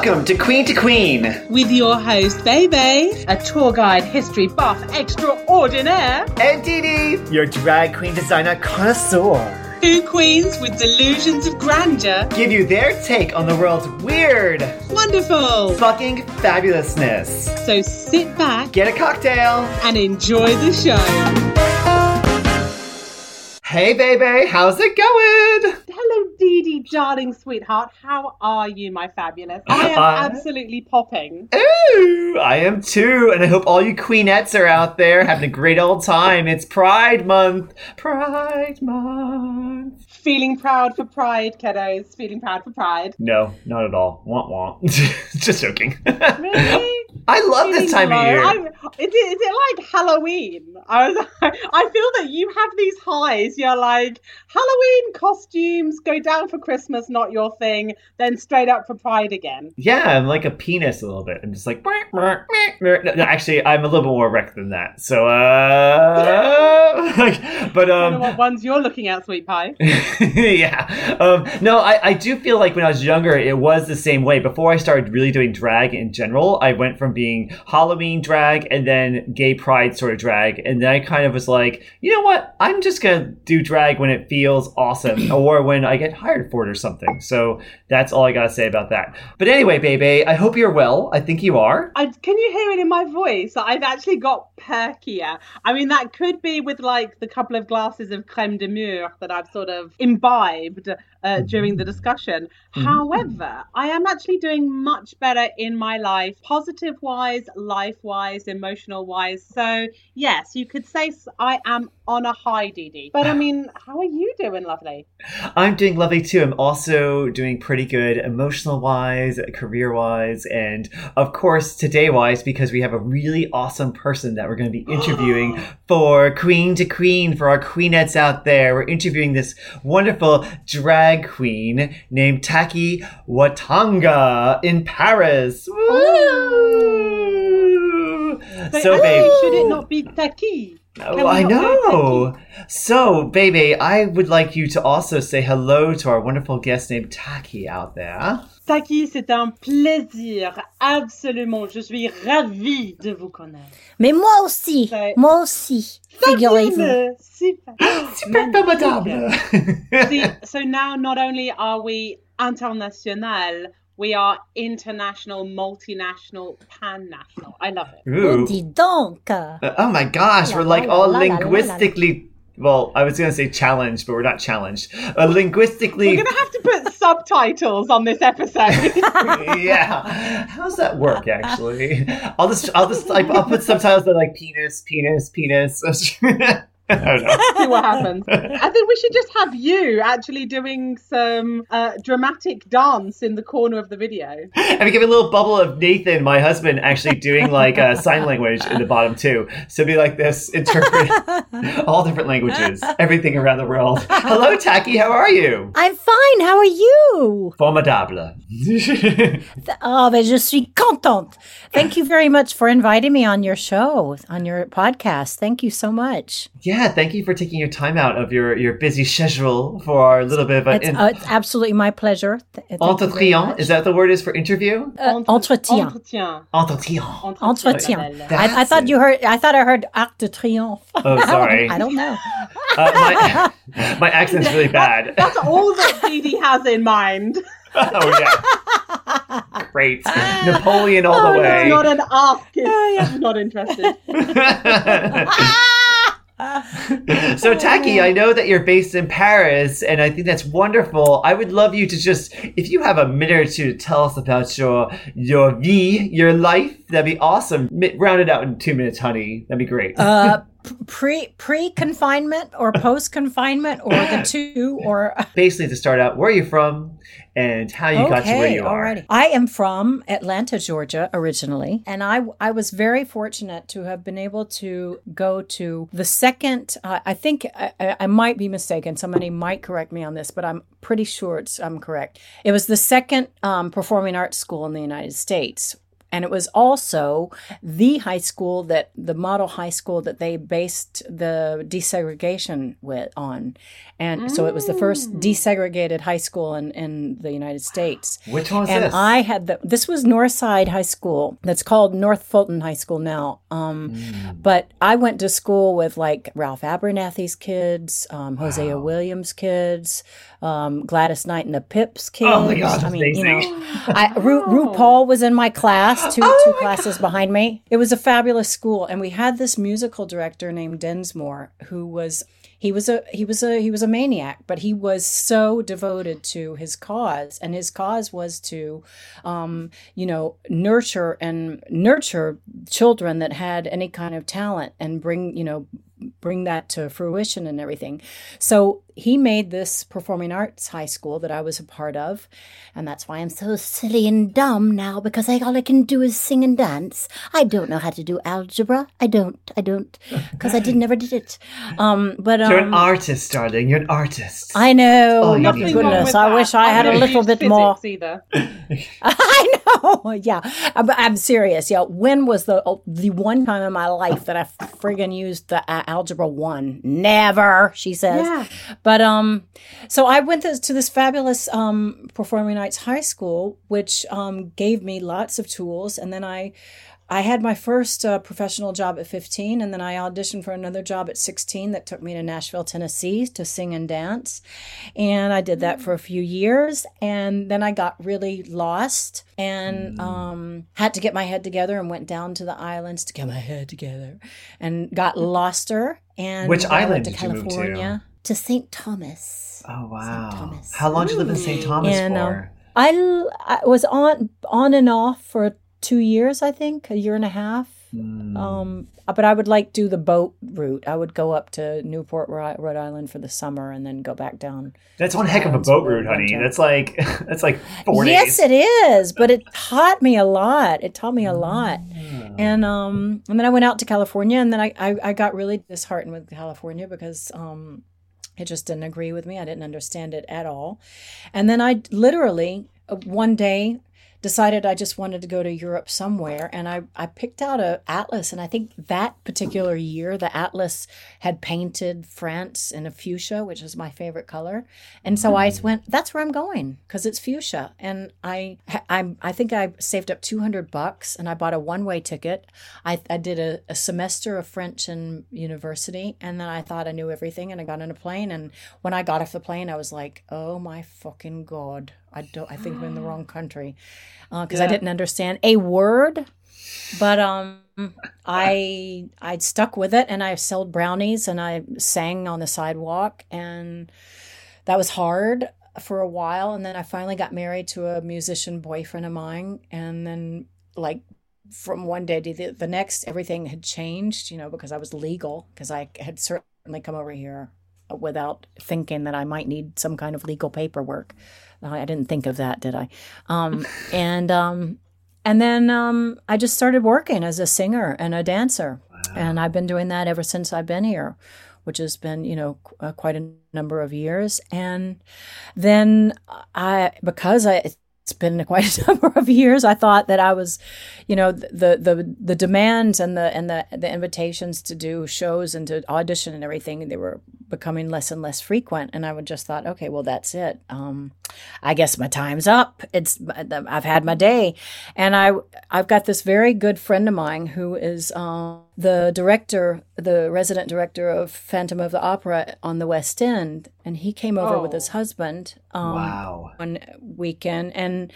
Welcome to Queen to Queen. With your host, Bebe, a tour guide, history buff extraordinaire, And Dee Dee, your drag queen designer connoisseur. two queens with delusions of grandeur. Give you their take on the world's weird, Wonderful! fucking fabulousness. So sit back Get a cocktail. and enjoy the show. Hey, baby, how's it going? Hello, Dee Dee, darling sweetheart. How are you, my fabulous? I am Uh, absolutely popping. Ooh, I am too, and I hope all you queenettes are out there having a great old time. It's Pride Month. Pride Month. Feeling proud for pride, kiddos. Feeling proud for pride. No, not at all. Want want. Just joking. Really? I love this time of year. I'm- Is it, is it like Halloween? I was. I feel that you have these highs. You're like Halloween costumes go down for Christmas, not your thing. Then straight up for Pride again. Yeah, I'm like a penis a little bit. I'm just like, "Meh, meh, meh, meh." No, actually, I'm a little bit more erect than that. So, uh, like, but I don't know um, what ones you're looking at, sweet pie. yeah, um, no, I, I do feel like when I was younger, it was the same way. Before I started really doing drag in general, I went from being Halloween drag and then gay pride sort of drag, and then I kind of was like, you know what? I'm just gonna do drag when it feels awesome, or when I get hired for it or something. So that's all I gotta say about that. But anyway, baby, I hope you're well. I think you are. I, can you hear it in my voice? I've actually got perkier. I mean, that could be with like the couple of glasses of creme de mure that I've sort of imbibed uh, during the discussion. However, I am actually doing much better in my life, positive wise, life wise, emotional wise. So, yes, you could say I am on a high, Dee Dee. But I mean, how are you doing, lovely? I'm doing lovely too. I'm also doing pretty good emotional wise, career wise, and of course today wise because we have a really awesome person that we're going to be interviewing for Queen to Queen for our queenettes out there. We're interviewing this wonderful drag queen named Taki Watanga in Paris. Woo! So, actually, babe. should it not be Taki? Oh, I know. So, baby, I would like you to also say hello to our wonderful guest named Taki out there. Taki, c'est un plaisir, absolument. Je suis ravie de vous connaître. Mais moi aussi, Ouais. moi aussi, figurez-vous. Super. Super formidable. See, so now not only are we international, we are international, multinational, pan-national. I love it. Ooh. Oh, dis donc. Uh, Oh my gosh, we're like all linguistically. Well, I was going to say challenged, but we're not challenged. Uh, We're going to have to put subtitles on this episode. yeah. How's that work, actually? I'll just, I'll just, I'll put subtitles that are like penis, penis, penis. I don't. See what happens. I think we should just have you actually doing some uh, dramatic dance in the corner of the video. And we give a little bubble of Nathan, my husband, actually doing like uh, sign language in the bottom too. So be like this, interpret all different languages, everything around the world. Hello, Taki, how are you? I'm fine, how are you? Formidable. Oh, ben, je suis contente. Thank you very much for inviting me on your show, on your podcast. Thank you so much. Yeah, thank you for taking your time out of your, your busy schedule for our little bit of an It's, in- uh, it's absolutely my pleasure. Th- thank you very entretien. Is that the word is for interview? Uh, entretien. Entretien. Entretien. Entretien. That's I, I thought you heard. I thought I heard Arc de Triomphe. Oh, sorry. I don't know. Uh, my, my accent's really bad. That's all that Dee Dee has in mind. oh, yeah. Great. Napoleon all Oh, the no. way. It's not an ask. Oh, yeah. not interested. So Taki, I know that you're based in Paris, and I think that's wonderful. I would love you to just, if you have a minute or two, to tell us about your your vie, your life. That'd be awesome. Round it out in two minutes, honey. That'd be great. Uh, pre pre confinement or post confinement or the two or Basically, to start out, where are you from, and how you got to where you are. alrighty. I am from Atlanta, Georgia, originally, and I I was very fortunate to have been able to go to the second. Uh, I think I, I I might be mistaken. Somebody might correct me on this, but I'm pretty sure it's I'm correct. It was the second um, performing arts school in the United States. And it was also the high school that the model high school that they based the desegregation with on. And so it was the first Mm. desegregated high school in, in the United States. Which one was and this? I had the this was Northside High School. That's called North Fulton High School now. Um, Mm. But I went to school with like Ralph Abernathy's kids, um, Hosea Williams' kids, um, Gladys Knight and the Pips kids. Oh my gosh, I mean, you know, I, Ru, Ru Paul was in my class, two Oh two my classes behind me. It was a fabulous school, and we had this musical director named Densmore who was he was a he was a he was a maniac, but he was so devoted to his cause, and his cause was to, um, you know, nurture and nurture children that had any kind of talent and bring you know bring that to fruition and everything. So he made this performing arts high school that I was a part of, and that's why I'm so silly and dumb now because I, all I can do is sing and dance. I don't know how to do algebra. I don't. I don't because I did never did it. Um, but um, You're an artist, darling. You're an artist. I know. Oh, but you Nothing need- wrong goodness, I that. wish I had a little bit more. Either. I know. Oh yeah, I'm, I'm serious. Yeah, when was the oh, the one time in my life that I friggin' used the uh, algebra one? Never, she says. Yeah. But um, so I went to, to this fabulous um performing arts high school, which um gave me lots of tools, and then I. I had my first uh, professional job at 15, and then I auditioned for another job at 16 that took me to Nashville, Tennessee to sing and dance. And I did that for a few years. And then I got really lost and um, had to get my head together and went down to the islands to get my head together and got loster. And Which I island to did you move to? California to St. Thomas. oh wow. Thomas. How long did you live in St. Thomas And, um, for? I, l- I was on on and off for two years, I think, a year and a half. Hmm. Um, but I would like do the boat route. I would go up to Newport, Rhode Island for the summer, and then go back down. That's one heck of a boat route, honey. That's like that's like four yes, days. it is. But it taught me a lot. It taught me a lot. Hmm. And um, and then I went out to California, and then I I, I got really disheartened with California because um, it just didn't agree with me. I didn't understand it at all. And then I literally uh, one day decided I just wanted to go to Europe somewhere and I, I picked out a atlas and I think that particular year the atlas had painted France in a fuchsia which is my favorite color. And so I mm. went that's where I'm going because it's fuchsia. And I I I think I saved up 200 bucks and I bought a one-way ticket. I, I did a, a semester of French in university and then I thought I knew everything and I got on a plane and when I got off the plane I was like oh my fucking god I don't I think I'm in the wrong country because I Yeah. didn't understand a word but um I I stuck with it and I sold brownies and I sang on the sidewalk and that was hard for a while. And then I finally got married to a musician boyfriend of mine. And then like from one day to the, the next everything had changed you know because I was legal because I had certainly come over here without thinking that I might need some kind of legal paperwork I didn't think of that did I um and um and then um, I just started working as a singer and a dancer. And I've been doing that ever since I've been here, which has been, you know, qu- uh, quite a number of years. And then I, because I, it's been quite a number of years, I thought that I was, you know, the the the demands and the and the the invitations to do shows and to audition and everything, they were becoming less and less frequent. And I would just thought, okay, well, that's it. Um, I guess my time's up. It's I've had my day, and I I've got this very good friend of mine who is um, the director, the resident director of Phantom of the Opera on the West End, and he came over with Oh. his husband um, wow. one weekend and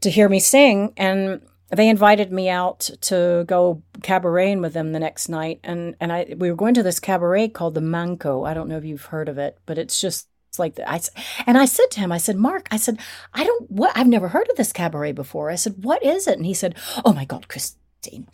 to hear me sing and they invited me out to go cabareting with them the next night and and I we were going to this cabaret called the Manko. I don't know if you've heard of it, but it's just it's like I and I said to him, I said, Mark, I said, I don't what I've never heard of this cabaret before. I said, what is it? And he said, Oh my God, Christine.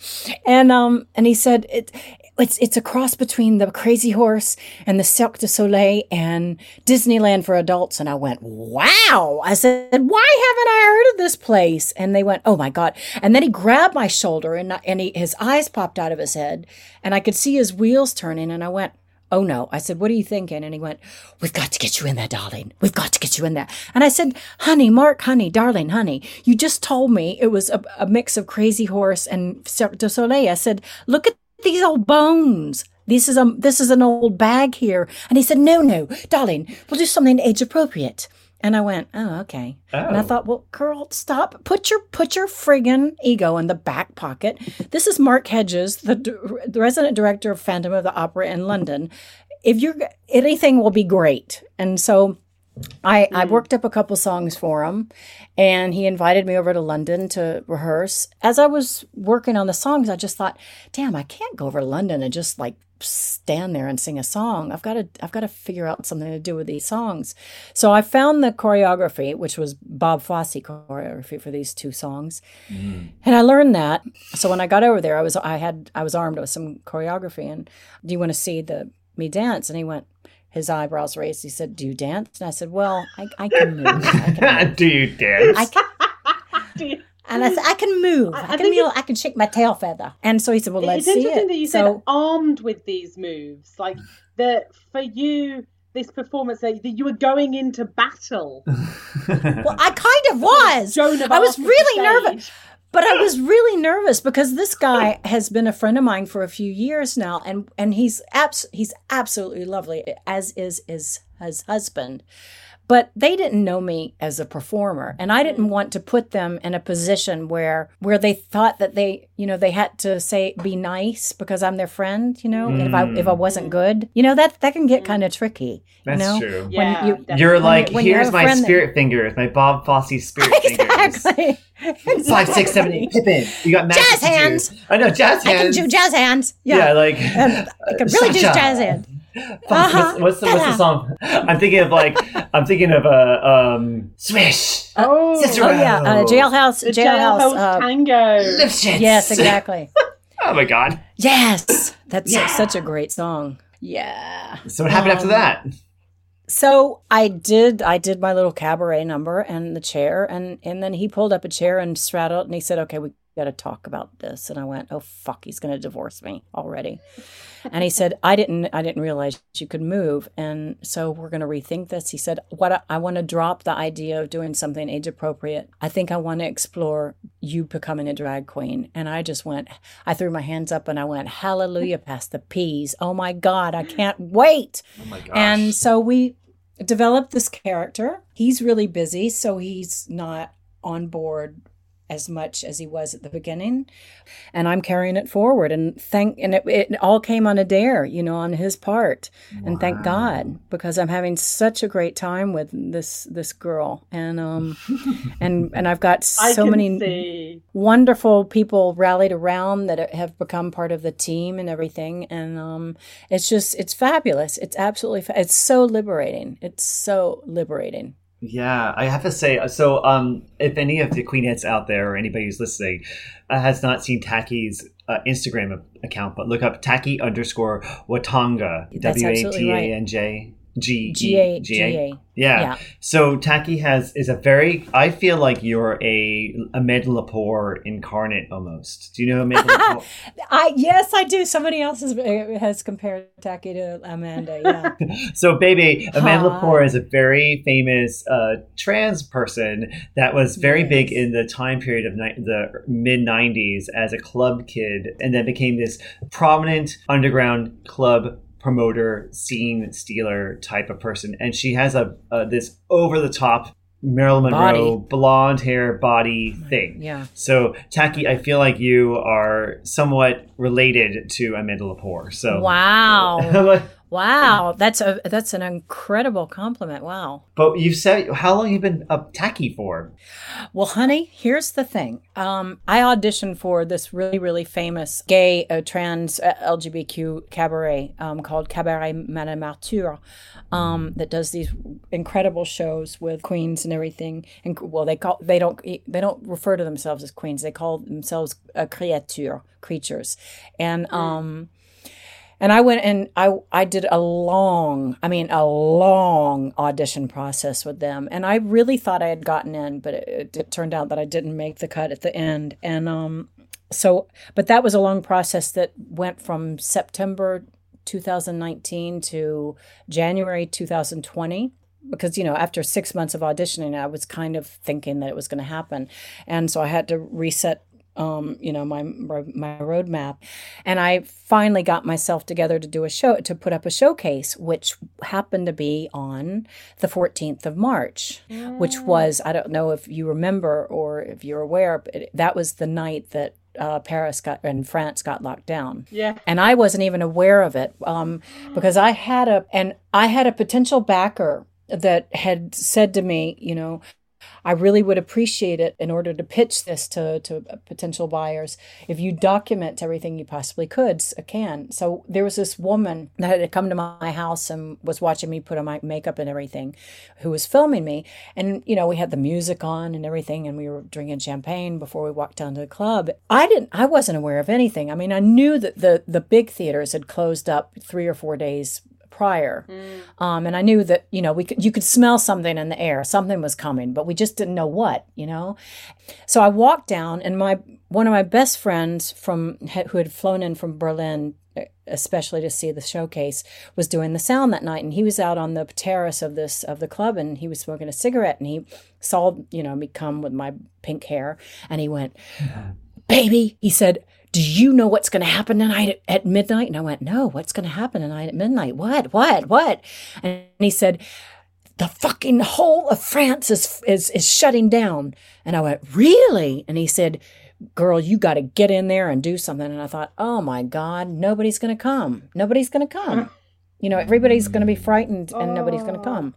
And um and he said it it's it's a cross between the Crazy Horse and the Cirque du Soleil and Disneyland for adults. And I went, wow. I said, why haven't I heard of this place? And they went, oh my God. And then he grabbed my shoulder and, and he, his eyes popped out of his head and I could see his wheels turning. And I went, Oh no. I said, What are you thinking? And he went, We've got to get you in there, darling. We've got to get you in there. And I said, Honey, Mark, honey, darling, honey, you just told me it was a, a mix of Crazy Horse and Cirque du Soleil. I said, Look at these old bones. This is a this is an old bag here. And he said, No, no, darling, we'll do something age appropriate. And I went, oh, okay. And I Oh. thought, well, girl, stop. Put your put your friggin' ego in the back pocket. This is Mark Hedges, the, the resident director of Phantom of the Opera in London. If you're anything, will be great. And so I, I mm. worked up a couple songs for him, and he invited me over to London to rehearse. As I was working on the songs, I just thought, damn, I can't go over to London and just like stand there and sing a song. I've got to I've got to figure out something to do with these songs. So I found the choreography, which was Bob Fosse choreography for these two songs. Mm. And I learned that. So when I got over there, I was I had I was armed with some choreography and do you want to see the me dance? And he went his eyebrows raised. He said, "Do you dance?" And I said, "Well, I, I can move. I can, Do you dance? I can and I said, I can move. I- I, I can think feel, I can shake my tail feather. And so he said, Well, let's see. it's see interesting it. that you so said armed with these moves, like that for you. This performance, that that you were going into battle. well, I kind of was. Of I was Arc of the really nervous. But I was really nervous because this guy has been a friend of mine for a few years now, and and he's abs- he's absolutely lovely, as is his his husband. But they didn't know me as a performer, and I didn't mm. want to put them in a position where where they thought that they you know they had to say be nice because I'm their friend, you know. And if I if I mm. wasn't good, you know that that can get mm. kind of tricky. That's you know? true. Yeah, you- definitely. You're like, when here's have a my friend that- spirit fingers, my Bob Fosse spirit fingers. Exactly. Five, six, seven, eight. Pippin. You got magic Jazz hands. I know jazz hands. I can do jazz hands. Yeah, Yeah. like And I can uh, really do jazz hands. What's, Uh-huh. what's, the, what's the song? I'm thinking of like I'm thinking of a um, swish. Oh, Cicero. Oh yeah, uh, jailhouse, the jailhouse. jailhouse Uh, tango. Lipschitz. yes, exactly. Oh my god. yes, that's Yeah. such a great song. Yeah. So what happened after Um, that? So I did. I did my little cabaret number and the chair, and and then he pulled up a chair and straddled, and he said, "Okay, we got to talk about this." And I went, "Oh fuck, he's going to divorce me already." And he said, "I didn't. I didn't realize you could move, and so we're going to rethink this." He said, "What I, I want to drop the idea of doing something age appropriate. I think I want to explore you becoming a drag queen." And I just went. I threw my hands up and I went, "Hallelujah, past the peas! Oh my God, I can't wait!" Oh my gosh. And so we developed this character. He's really busy, so he's not on board as much as he was at the beginning. And I'm carrying it forward and thank and it, it all came on a dare, you know, on his part. And thank God because I'm having such a great time with this this girl. And um and and I've got so many see. wonderful people rallied around that have become part of the team and everything and um, it's just it's fabulous it's absolutely fa- it's so liberating it's so liberating Yeah, I have to say. So, um, if any of the queenheads out there or anybody who's listening uh, has not seen Taki's uh, Instagram account, but look up Taki underscore Watanga. W a right. a n j g G A G A. Yeah. Yeah. So Taki has is a very. I feel like you're a Amanda Lepore incarnate almost. Do you know Amanda Lepore? I yes I do somebody else has, has compared Taki to Amanda yeah So, baby, Amanda Hi. Lepore is a very famous uh, trans person that was very Yes. big in the time period of ni- the mid 90s as a club kid and then became this prominent underground club promoter, scene stealer type of person. And she has a, a this over the top Marilyn Monroe Body. blonde hair body thing. yeah So, Taki, I feel like you are somewhat related to Amanda Lepore. So, wow wow that's a that's an incredible compliment wow But you've said how long you been up Taki for? Well, honey, here's the thing. Um, I auditioned for this really, really famous gay uh, trans uh, LGBTQ cabaret um, called Cabaret Madame Arthur um, that does these incredible shows with queens and everything. And well, they call they don't they don't refer to themselves as queens. They call themselves a créature, creatures, and um. And I went and I I did a long, I mean a long audition process with them, and I really thought I had gotten in, but it, it turned out that I didn't make the cut at the end. And um, so, but that was a long process that went from September 2019 to January 2020 because you know after six months of auditioning i was kind of thinking that it was going to happen. And so i had to reset um, you know my my roadmap and i finally got myself together to do a show to put up a showcase which happened to be on the 14th of march mm. which was i don't know if you remember or if you're aware but that was the night that uh, Paris got and France got locked down. Yeah. And I wasn't even aware of it um, because I had a and I had a potential backer that had said to me, you know, I really would appreciate it in order to pitch this to, to potential buyers if you document everything you possibly could uh, can. So there was this woman that had come to my house and was watching me put on my makeup and everything, who was filming me. And you know we had the music on and everything, and we were drinking champagne before we walked down to the club. I didn't. I wasn't aware of anything. I mean, I knew that the the big theaters had closed up three or four days prior. Mm. Um, and I knew that, you know, we could, you could smell something in the air. Something was coming, but we just didn't know what, you know? So I walked down and my, one of my best friends from, who had flown in from Berlin especially to see the showcase was doing the sound that night and he was out on the terrace of this of the club and he was smoking a cigarette and he saw you know me come with my pink hair and he went baby he said do you know what's going to happen tonight at, midnight? And I went, no, what's going to happen tonight at midnight? What, what, what? And he said, the fucking whole of France is, is, is shutting down. And I went, really? And he said, girl, you got to get in there and do something. And I thought, oh my God, nobody's going to come. Nobody's going to come. You know, everybody's going to be frightened and oh. nobody's going to come.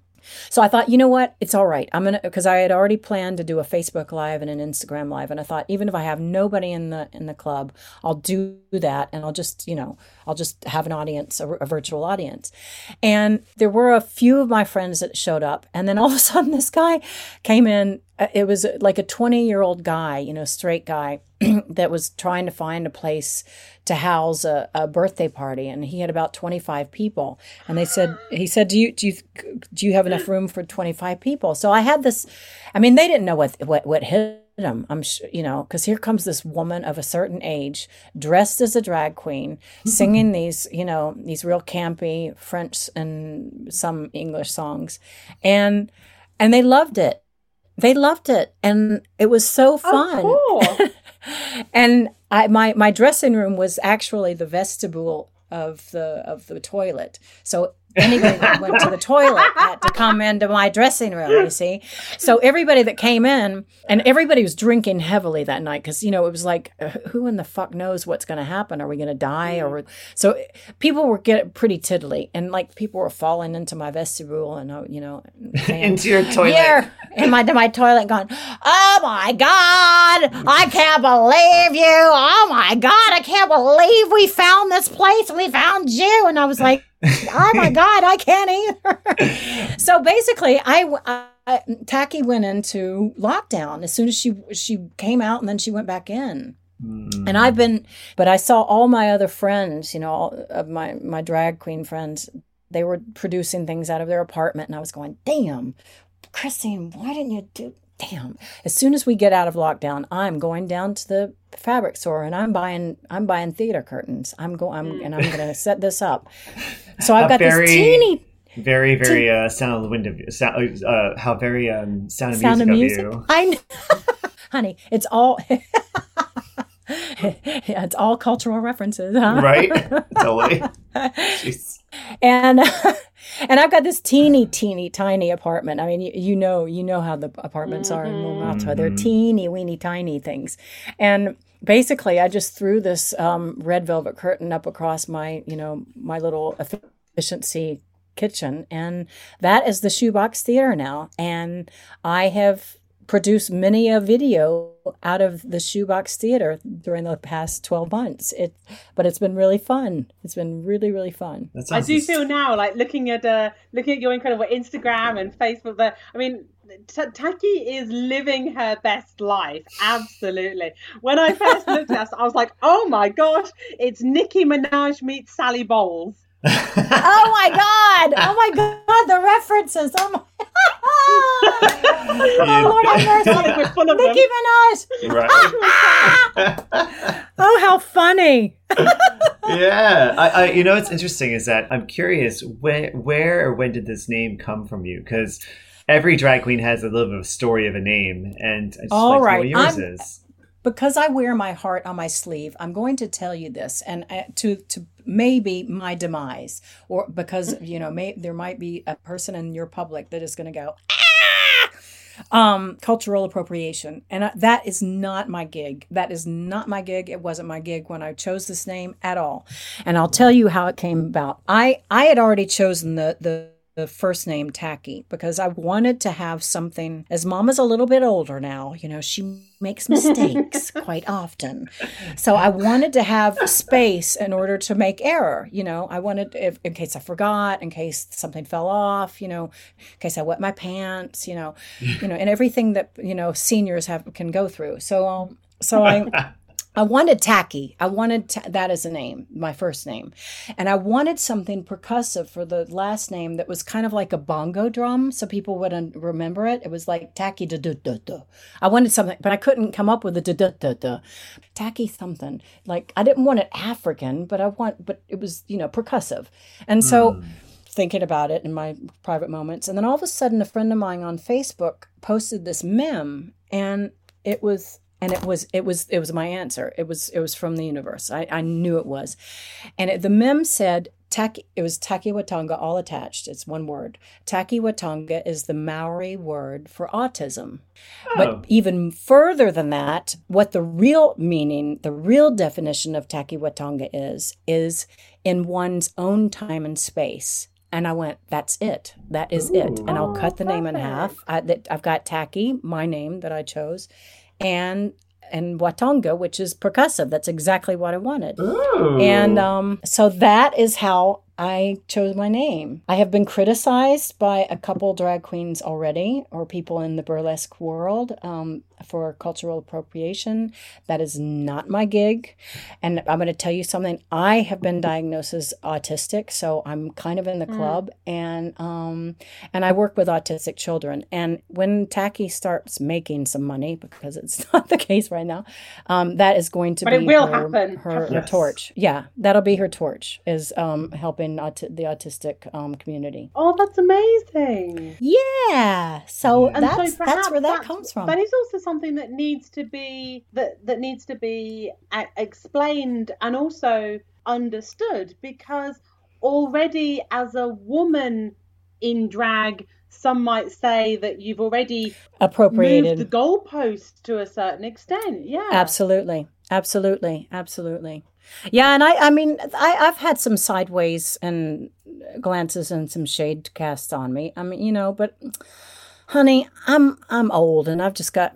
So I thought, you know what? It's all right. I'm going to, because I had already planned to do a Facebook Live and an Instagram Live. And I thought, even if I have nobody in the, in the club, I'll do that. And I'll just, you know, I'll just have an audience, a, a virtual audience. And there were a few of my friends that showed up. And then all of a sudden, this guy came in. Uh, it was like a 20 year old guy, you know, straight guy that was trying to find a place to house a, a, birthday party and he had about 25 people. And they said he said do you do you do you have enough room for 25 people? So i had this i mean they didn't know what what, what hit them. i'm sure you know because here comes this woman of a certain age dressed as a drag queen singing these you know these real campy french and some english songs. And and they loved it they loved it and it was so oh, fun oh, cool. and I, my my dressing room was actually the vestibule of the of the toilet. So anybody that went to the toilet had to come into my dressing room, you see. So everybody that came in, and everybody was drinking heavily that night because, you know, it was like, uh, who in the fuck knows what's going to happen? Are we going to die? Or so people were getting pretty tiddly, and like people were falling into my vestibule and, uh, you know, saying, into your toilet. In my, my toilet, going, oh my God, I can't believe you. Oh my God, I can't believe we found this place we found you. And I was like, oh my god, I can't either. so basically, I, I Taki went into lockdown as soon as she she came out, and then she went back in. Mm. And I've been, but I saw all my other friends, you know, all of my my drag queen friends. They were producing things out of their apartment, and I was going, "Damn, Christine, why didn't you do damn as soon as we get out of lockdown i'm going down to the fabric store and i'm buying i'm buying theater curtains. I'm going I'm, and i'm going to set this up. So i've got very, this teeny very very uh sound of the wind of you sound, uh how very um sound of sound music, of, music? of you. I honey it's all yeah, it's all cultural references, huh? Right? Totally. Jeez. And and I've got this teeny, teeny, tiny apartment. I mean, you, you know, you know how the apartments mm-hmm. are in Montmartre. Mm-hmm. They're teeny, weeny, tiny things. And basically, I just threw this um, red velvet curtain up across my, you know, my little efficiency kitchen, and that is the Shoebox Theater now. And I have produced many a video out of the shoebox theater during the past 12 months it but it's been really fun it's been really really fun i do feel now like looking at uh looking at your incredible instagram and facebook that i mean T- Taki is living her best life. Absolutely. When I first looked at us, I was like, oh my gosh, it's Nicki Minaj meets Sally Bowles. Oh my god! Oh my god! The references! Oh my! oh Lord have mercy! We're full of Nicki Minaj! Right. oh, how funny! yeah, I, I, you know what's interesting is that I'm curious where, where or when did this name come from you? Because every drag queen has a little bit of a story of a name, and I just All like right, what yours I'm- is. because I wear my heart on my sleeve, I'm going to tell you this, and uh, to to maybe my demise, or because you know, may, there might be a person in your public that is going to go. "Ah!" Um, cultural appropriation, and I, that is not my gig. That is not my gig. It wasn't my gig when I chose this name at all, and I'll tell you how it came about. I I had already chosen the the the first name Tacky because I wanted to have something. As Mama's a little bit older now, you know, she makes mistakes quite often. So I wanted to have space in order to make error. You know, I wanted, if, in case I forgot, in case something fell off, you know, in case I wet my pants, you know, you know, and everything that, you know, seniors have can go through. So, um, so I, I wanted tacky. I wanted ta- that as a name, my first name. And I wanted something percussive for the last name that was kind of like a bongo drum so people would un- remember it. It was like tacky da da da da. I wanted something, but I couldn't come up with a da da da da. Tacky something. Like I didn't want it African, but I want, but it was, you know, percussive. And so hmm. thinking about it in my private moments. And then all of a sudden, a friend of mine on Facebook posted this meme, and it was. And it was it was it was my answer. It was it was from the universe. I, I knew it was, and it, the mem said Taki. It was Takiwatanga, all attached. It's one word. Takiwatanga is the Maori word for autism. Oh. But even further than that, what the real meaning, the real definition of Takiwatanga is, is in one's own time and space. And I went, that's it. That is it. And I'll cut the name in half. I, that, I've got Taki, my name that I chose, and and Watanga, which is percussive. That's exactly what I wanted. Ooh. And um, so that is how I chose my name. I have been criticized by a couple drag queens already, or people in the burlesque world, um, for cultural appropriation. That is not my gig. And I'm going to tell you something. I have been diagnosed as autistic, so I'm kind of in the club, and um, and I work with autistic children. And when Taki starts making some money, because it's not the case right now, um, that is going to But be it will her, happen. her, her Yes. torch. Yeah, that'll be her torch. Is um, helping aut- the autistic um, community. Oh, that's amazing. Yeah, so And that's so that's where that that's- comes from. That is also something that needs to be that that needs to be uh, explained and also understood because already as a woman in drag, some might say that you've already moved Appropriated. the goalpost to a certain extent. Yeah, Absolutely. Absolutely. Absolutely. Yeah, and I I mean I I've had some sideways and glances and some shade cast on me. I mean, you know, but honey, I'm I'm old and I've just got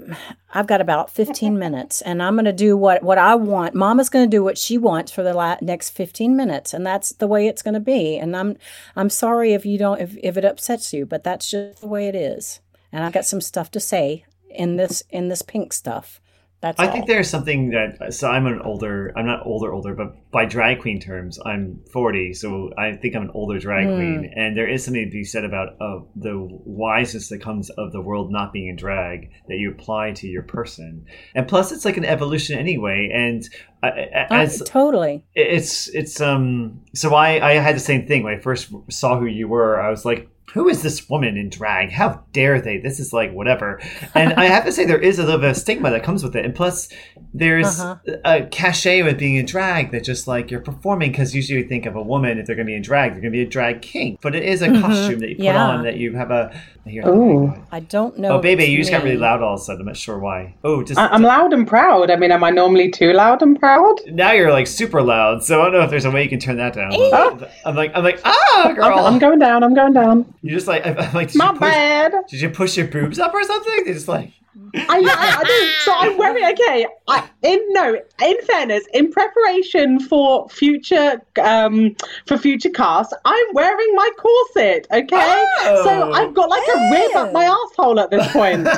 I've got about 15 minutes and I'm going to do what what I want. Mama's going to do what she wants for the la- next 15 minutes and that's the way it's going to be. And I'm I'm sorry if you don't if if it upsets you, but that's just the way it is. And I've got some stuff to say in this in this pink stuff. That's I all. think there's something that so I'm an older I'm not older older but by drag queen terms I'm 40 so I think I'm an older drag Hmm. queen and there is something to be said about uh, the wiseness that comes of the world not being in drag that you apply to your person and plus it's like an evolution anyway and uh, Uh, totally. it's it's um so I I had the same thing when I first saw who you were I was like who is this woman in drag how dare they this is like whatever and I have to say there is a little bit of stigma that comes with it and plus there's Uh-huh. a cachet with being in drag that just like you're performing because usually you think of a woman if they're going to be in drag they're going to be a drag king but it is a costume that you put Mm-hmm. Yeah. on that you have a here, Ooh. I don't know. oh if baby you just got really loud all of a sudden I'm not sure why oh just I- I'm loud and proud. I mean, am I normally too loud and proud? now you're like super loud so I don't know if there's a way you can turn that down Oh. I'm like I'm like ah girl I'm, I'm going down. I'm going down. You just like, I, I'm like, did My you, push, bad. did you push your boobs up or something? They just like, I, I, I do. So I'm wearing okay. I, in no, in fairness, in preparation for future um for future casts, I'm wearing my corset. Okay, Oh. so I've got like a rib up my asshole at this point.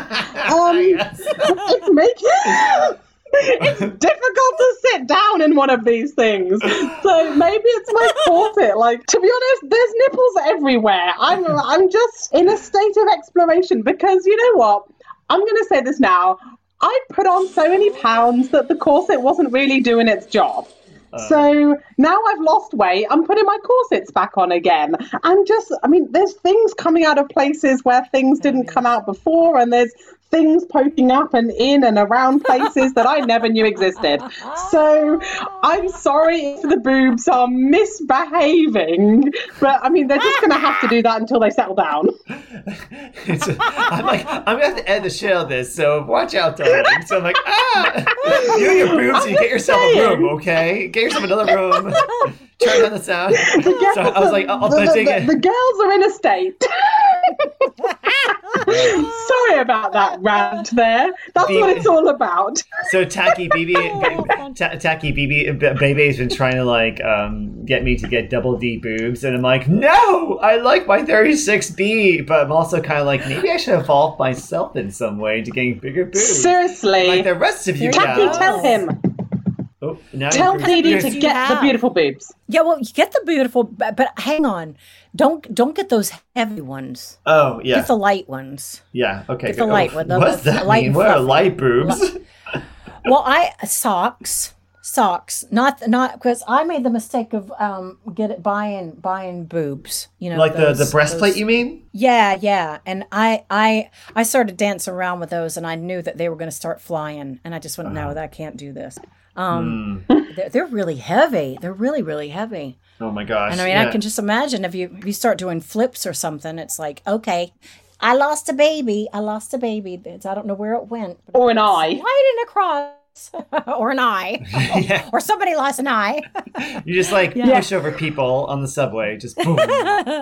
Um, Yes. it's making. It's difficult to sit down in one of these things. So maybe it's my corset. Like to be honest, there's nipples everywhere. I'm I'm just in a state of exploration because you know what? I'm gonna say this now. I put on so many pounds that the corset wasn't really doing its job. Uh. so now I've lost weight. I'm putting my corsets back on again. And just, I mean, there's things coming out of places where things didn't come out before, and there's things poking up and in and around places that I never knew existed. So I'm sorry if the boobs are misbehaving, but I mean, they're just going to have to do that until they settle down. I'm like, I'm have to end the show this, so watch out, darling. So I'm like, ah, you and your boobs, you get yourself a room, okay? Get yourself another room. Turn down the sound. The girls, So I was like, I'll, I'll the, dig the- the girls are in a state. Sorry about that rant there. That's The- what it's all about. So Taki BB, Oh, Ta- Taki BB, B- Baby's been trying to like um, get me to get double D boobs, and I'm like, no, I like my 36B, but I'm also kind of like, maybe I should evolve myself in some way to getting bigger boobs, Seriously. like the rest of you Taki, guys. tell him. Oh, now Tell you're- Dee Dee you're- to you get the beautiful boobs. Yeah, well, you get the beautiful, but, but hang on, don't don't get those heavy ones. Oh yeah, Get the light ones. yeah. Okay. get the good. light Oh, one, the- What's the that light mean? What are light boobs? Well, I socks, socks, not not because I made the mistake of um get it buying buying boobs. You know, like the the breastplate, those- you mean? Yeah, yeah. And I I I started dancing around with those, and I knew that they were going to start flying, and I just went, Uh-huh. no, I can't do this. Um, Hmm. they're, they're really heavy. They're really really heavy. Oh my gosh. And I mean, yeah. I can just imagine if you if you start doing flips or something, it's like, okay, I lost a baby. I lost a baby. It's, I don't know where it went. Or an eye. sliding across. or an eye. Yeah. or somebody lost an eye. You just like Yeah. push over people on the subway, just boom,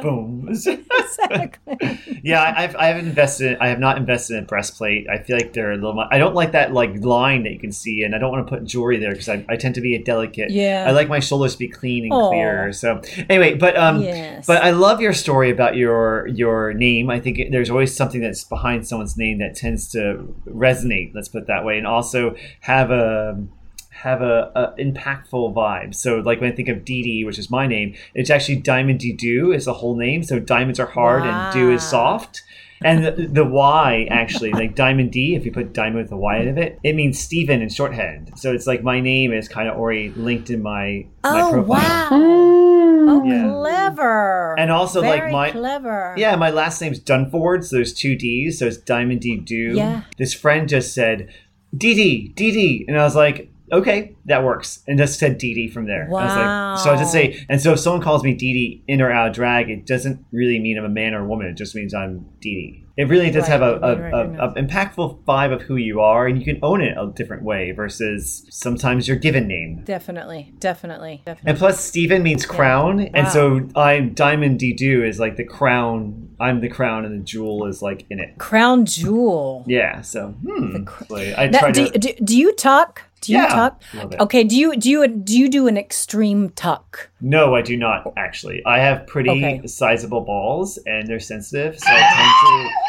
boom. exactly. yeah, I- I've I have invested. I have not invested in breastplate. I feel like they're a little. I don't like that like line that you can see, and I don't want to put jewelry there because I, I tend to be a delicate. Yeah. I like my shoulders to be clean and Aw. clear. So anyway, but um, Yes. but I love your story about your your name. I think it- there's always something that's behind someone's name that tends to resonate. Let's put it that way, and also have a have a, a impactful vibe. So like when I think of Dee Dee, which is my name, it's actually Diamond Dee Doo is the whole name. So diamonds are hard and dew is soft. And the, the Y actually, like Diamond D, if you put diamond with a Y out of it, it means Stephen in shorthand. So it's like my name is kind of already linked in my my oh profile. wow. Mm. Oh, Yeah. clever. And also, like, my- clever. Yeah, my last name's Dunford, so there's two D's, so it's Diamond D Do. Yeah. This friend just said, Dee Dee. And I was like, okay, that works. And just said Dee from there. I was like, so I just say, and so if someone calls me Dee in or out of drag, it doesn't really mean I'm a man or a woman. It just means I'm Dee. It really does Right, have a, a, right, a, a impactful vibe of who you are, and you can own it a different way versus sometimes your given name. Definitely, definitely, definitely. And plus, Stephen means crown, and Wow. so I'm Diamond D Do is like the crown. I'm the crown, and the jewel is like in it. Crown jewel. Yeah. So hmm. Like, I try do, to. do, do you tuck? Do you Yeah, tuck? a little bit. Okay. Do you do you do you do an extreme tuck? No, I do not actually. I have pretty Okay. sizable balls, and they're sensitive, so I tend to.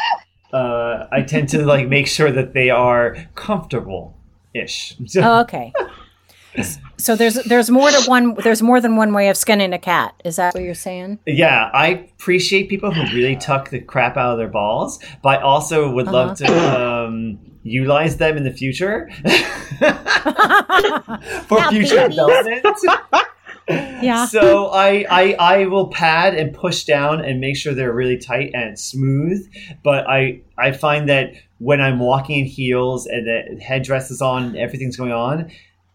Uh, I tend to like make sure that they are comfortable ish. Oh, okay. So there's there's more to one there's more than one way of skinning a cat. Is that what you're saying? Yeah, I appreciate people who really tuck the crap out of their balls, but I also would love to um, utilize them in the future for Now, future babies. development. Yeah. So I, I I will pad and push down and make sure they're really tight and smooth. But I I find that when I'm walking in heels and the headdress is on, and everything's going on,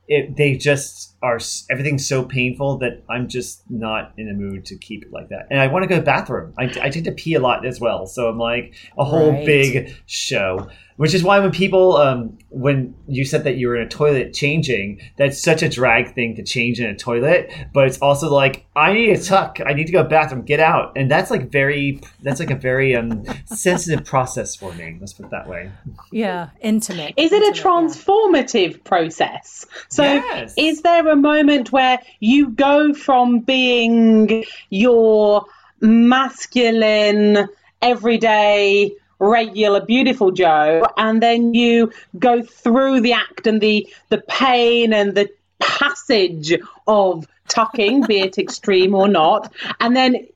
it they just are everything's so painful that I'm just not in the mood to keep it like that. And I want to go to the bathroom. I, I tend to pee a lot as well, so I'm like a whole Right. big show. Which is why when people, um, when you said that you were in a toilet changing, that's such a drag thing to change in a toilet. But it's also like I need a tuck. I need to go to the bathroom. Get out. And that's like very. That's like a very um, sensitive process for me. Let's put it that way. Yeah. Intimate. Is it a Intimate, yeah. transformative process? So, Yes. is there a moment where you go from being your masculine, everyday, regular, beautiful Joe, and then you go through the act and the the pain and the passage of tucking, be it extreme or not. And then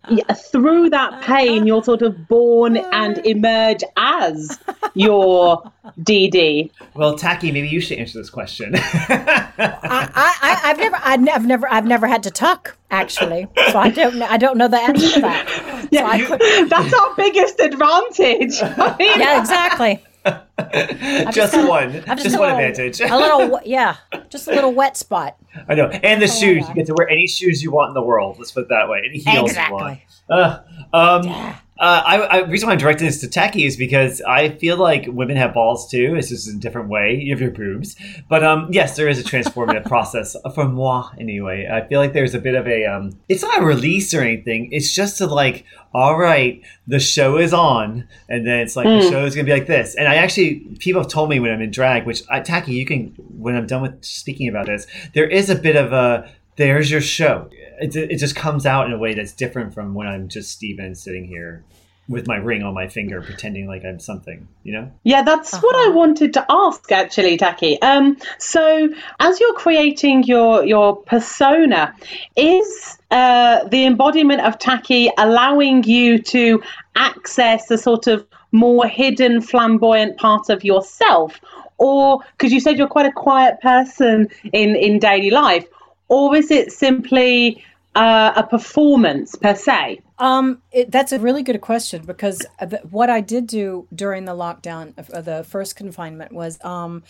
through that pain, you're sort of born and emerge as your DD. Well, Taki, maybe you should answer this question. I, I, I've never, I've never, I've never, had to tuck actually, so I don't, know, I don't know the answer to that. Yeah, I could- that's our biggest advantage. I mean, Yeah, exactly. Just got one. Just, got one advantage. A little, yeah, just a little wet spot. I know. And the shoes. yeah. You get to wear any shoes you want in the world. Let's put it that way. Any heels you want. Uh, um, uh, I, I, the reason why I'm directing this to Taki is because I feel like women have balls too. It's just a different way. You have your boobs. But um, yes, there is a transformative process for moi anyway. I feel like there's a bit of a um, it's not a release or anything. It's just to like, all right, the show is on, and then it's like the show is gonna be like this. And I actually, people have told me when I'm in drag, which I, Taki, you can when I'm done with speaking about this, there is a bit of a there's your show. It, it just comes out in a way that's different from when I'm just Steven sitting here with my ring on my finger, pretending like I'm something, you know? Yeah, that's what I wanted to ask actually, Taki. Um, so as you're creating your your persona, is uh, the embodiment of Taki allowing you to access a sort of more hidden, flamboyant part of yourself? Or because you said you're quite a quiet person in, in daily life, or is it simply uh, a performance per se? Um, it, that's a really good question because uh, what I did do during the lockdown, of the first confinement, was um,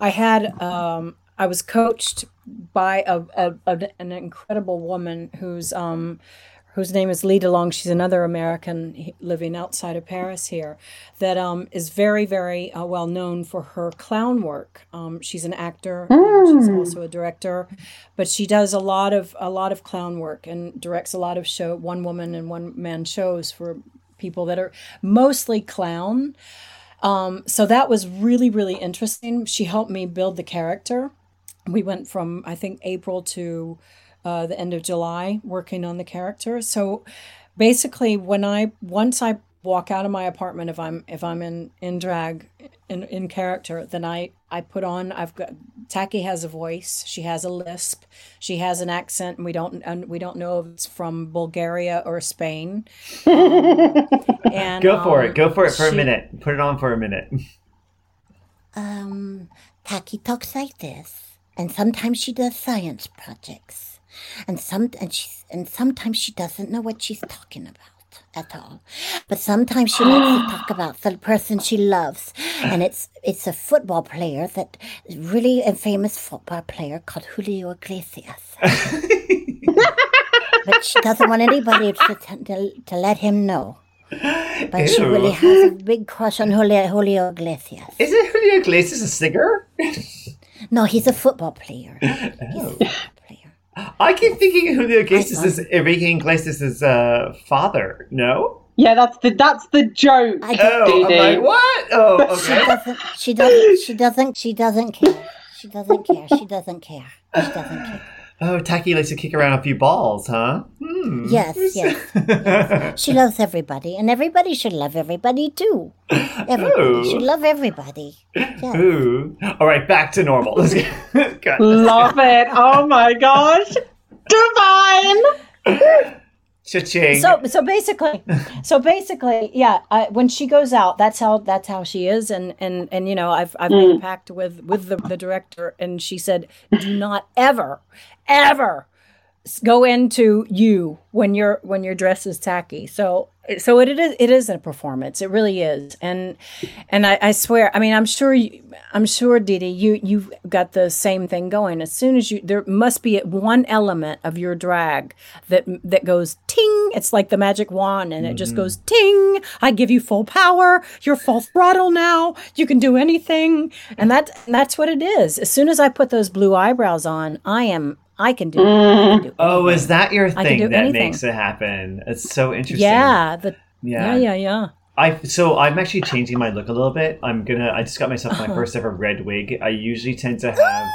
I had um, I was coached by a, a an incredible woman who's um, whose name is Lee DeLong. She's another American living outside of Paris here that um, is very, very uh, well known for her clown work. Um, she's an actor. and she's also a director, but she does a lot of a lot of clown work and directs a lot of show one woman and one man shows for people that are mostly clown. Um, so that was really, really interesting. She helped me build the character. We went from I think April to uh, the end of July working on the character. So basically, when I once I walk out of my apartment, if I'm if I'm in in drag in in character, then I I put on. I've got Taki has a voice. She has a lisp. She has an accent, and we don't and we don't know if it's from Bulgaria or Spain. Um, and Go for um, it. Go for it for a minute. Put it on for a minute. Um, Taki talks like this, and sometimes she does science projects, and some and she and sometimes she doesn't know what she's talking about at all. But sometimes she likes to talk about the person she loves, and it's it's a football player that really a famous football player called Julio Iglesias. but she doesn't want anybody to, to, to let him know. But she really has a big crush on Julio, Julio Iglesias. Isn't Julio Iglesias a singer? No, he's a football player. Oh. Football player. I keep thinking Julio Iglesias is Enrique Iglesias' uh, father. No? Yeah, that's the that's the joke. I Oh, I'm Dee-dee. like, what? Oh, okay. she okay. doesn't. She doesn't. She doesn't. She doesn't care. She doesn't care. She doesn't care. She doesn't care. Oh, Taki likes to kick around a few balls, huh? Hmm. Yes, yes. She loves everybody, and everybody should love everybody too. Everybody Oh. should love everybody. Yes. Ooh. All right, back to normal. Let's get, got- Love it. Oh my gosh. Divine. Cha-ching. so so basically so basically yeah I, when she goes out that's how that's how she is and and and you know i've i've made a pact with with the, the director and she said do not ever ever go into you when you're when you're dressed as Taki. So so it is it is a performance. It really is. And and i, I swear i mean i'm sure you, i'm sure Didi, you you've got the same thing going. As soon as you there must be one element of your drag that that goes ting. It's like the magic wand and it just goes mm-hmm. ting. I give you full power. You're full throttle now. You can do anything. And that that's what it is. As soon as i put those blue eyebrows on i am i can do, I can do oh, is that your thing that anything. makes it happen? It's so interesting. yeah the Yeah. yeah yeah yeah I so I'm actually changing my look a little bit. I'm gonna. I just got myself my Uh-huh. first ever red wig. I usually tend to have.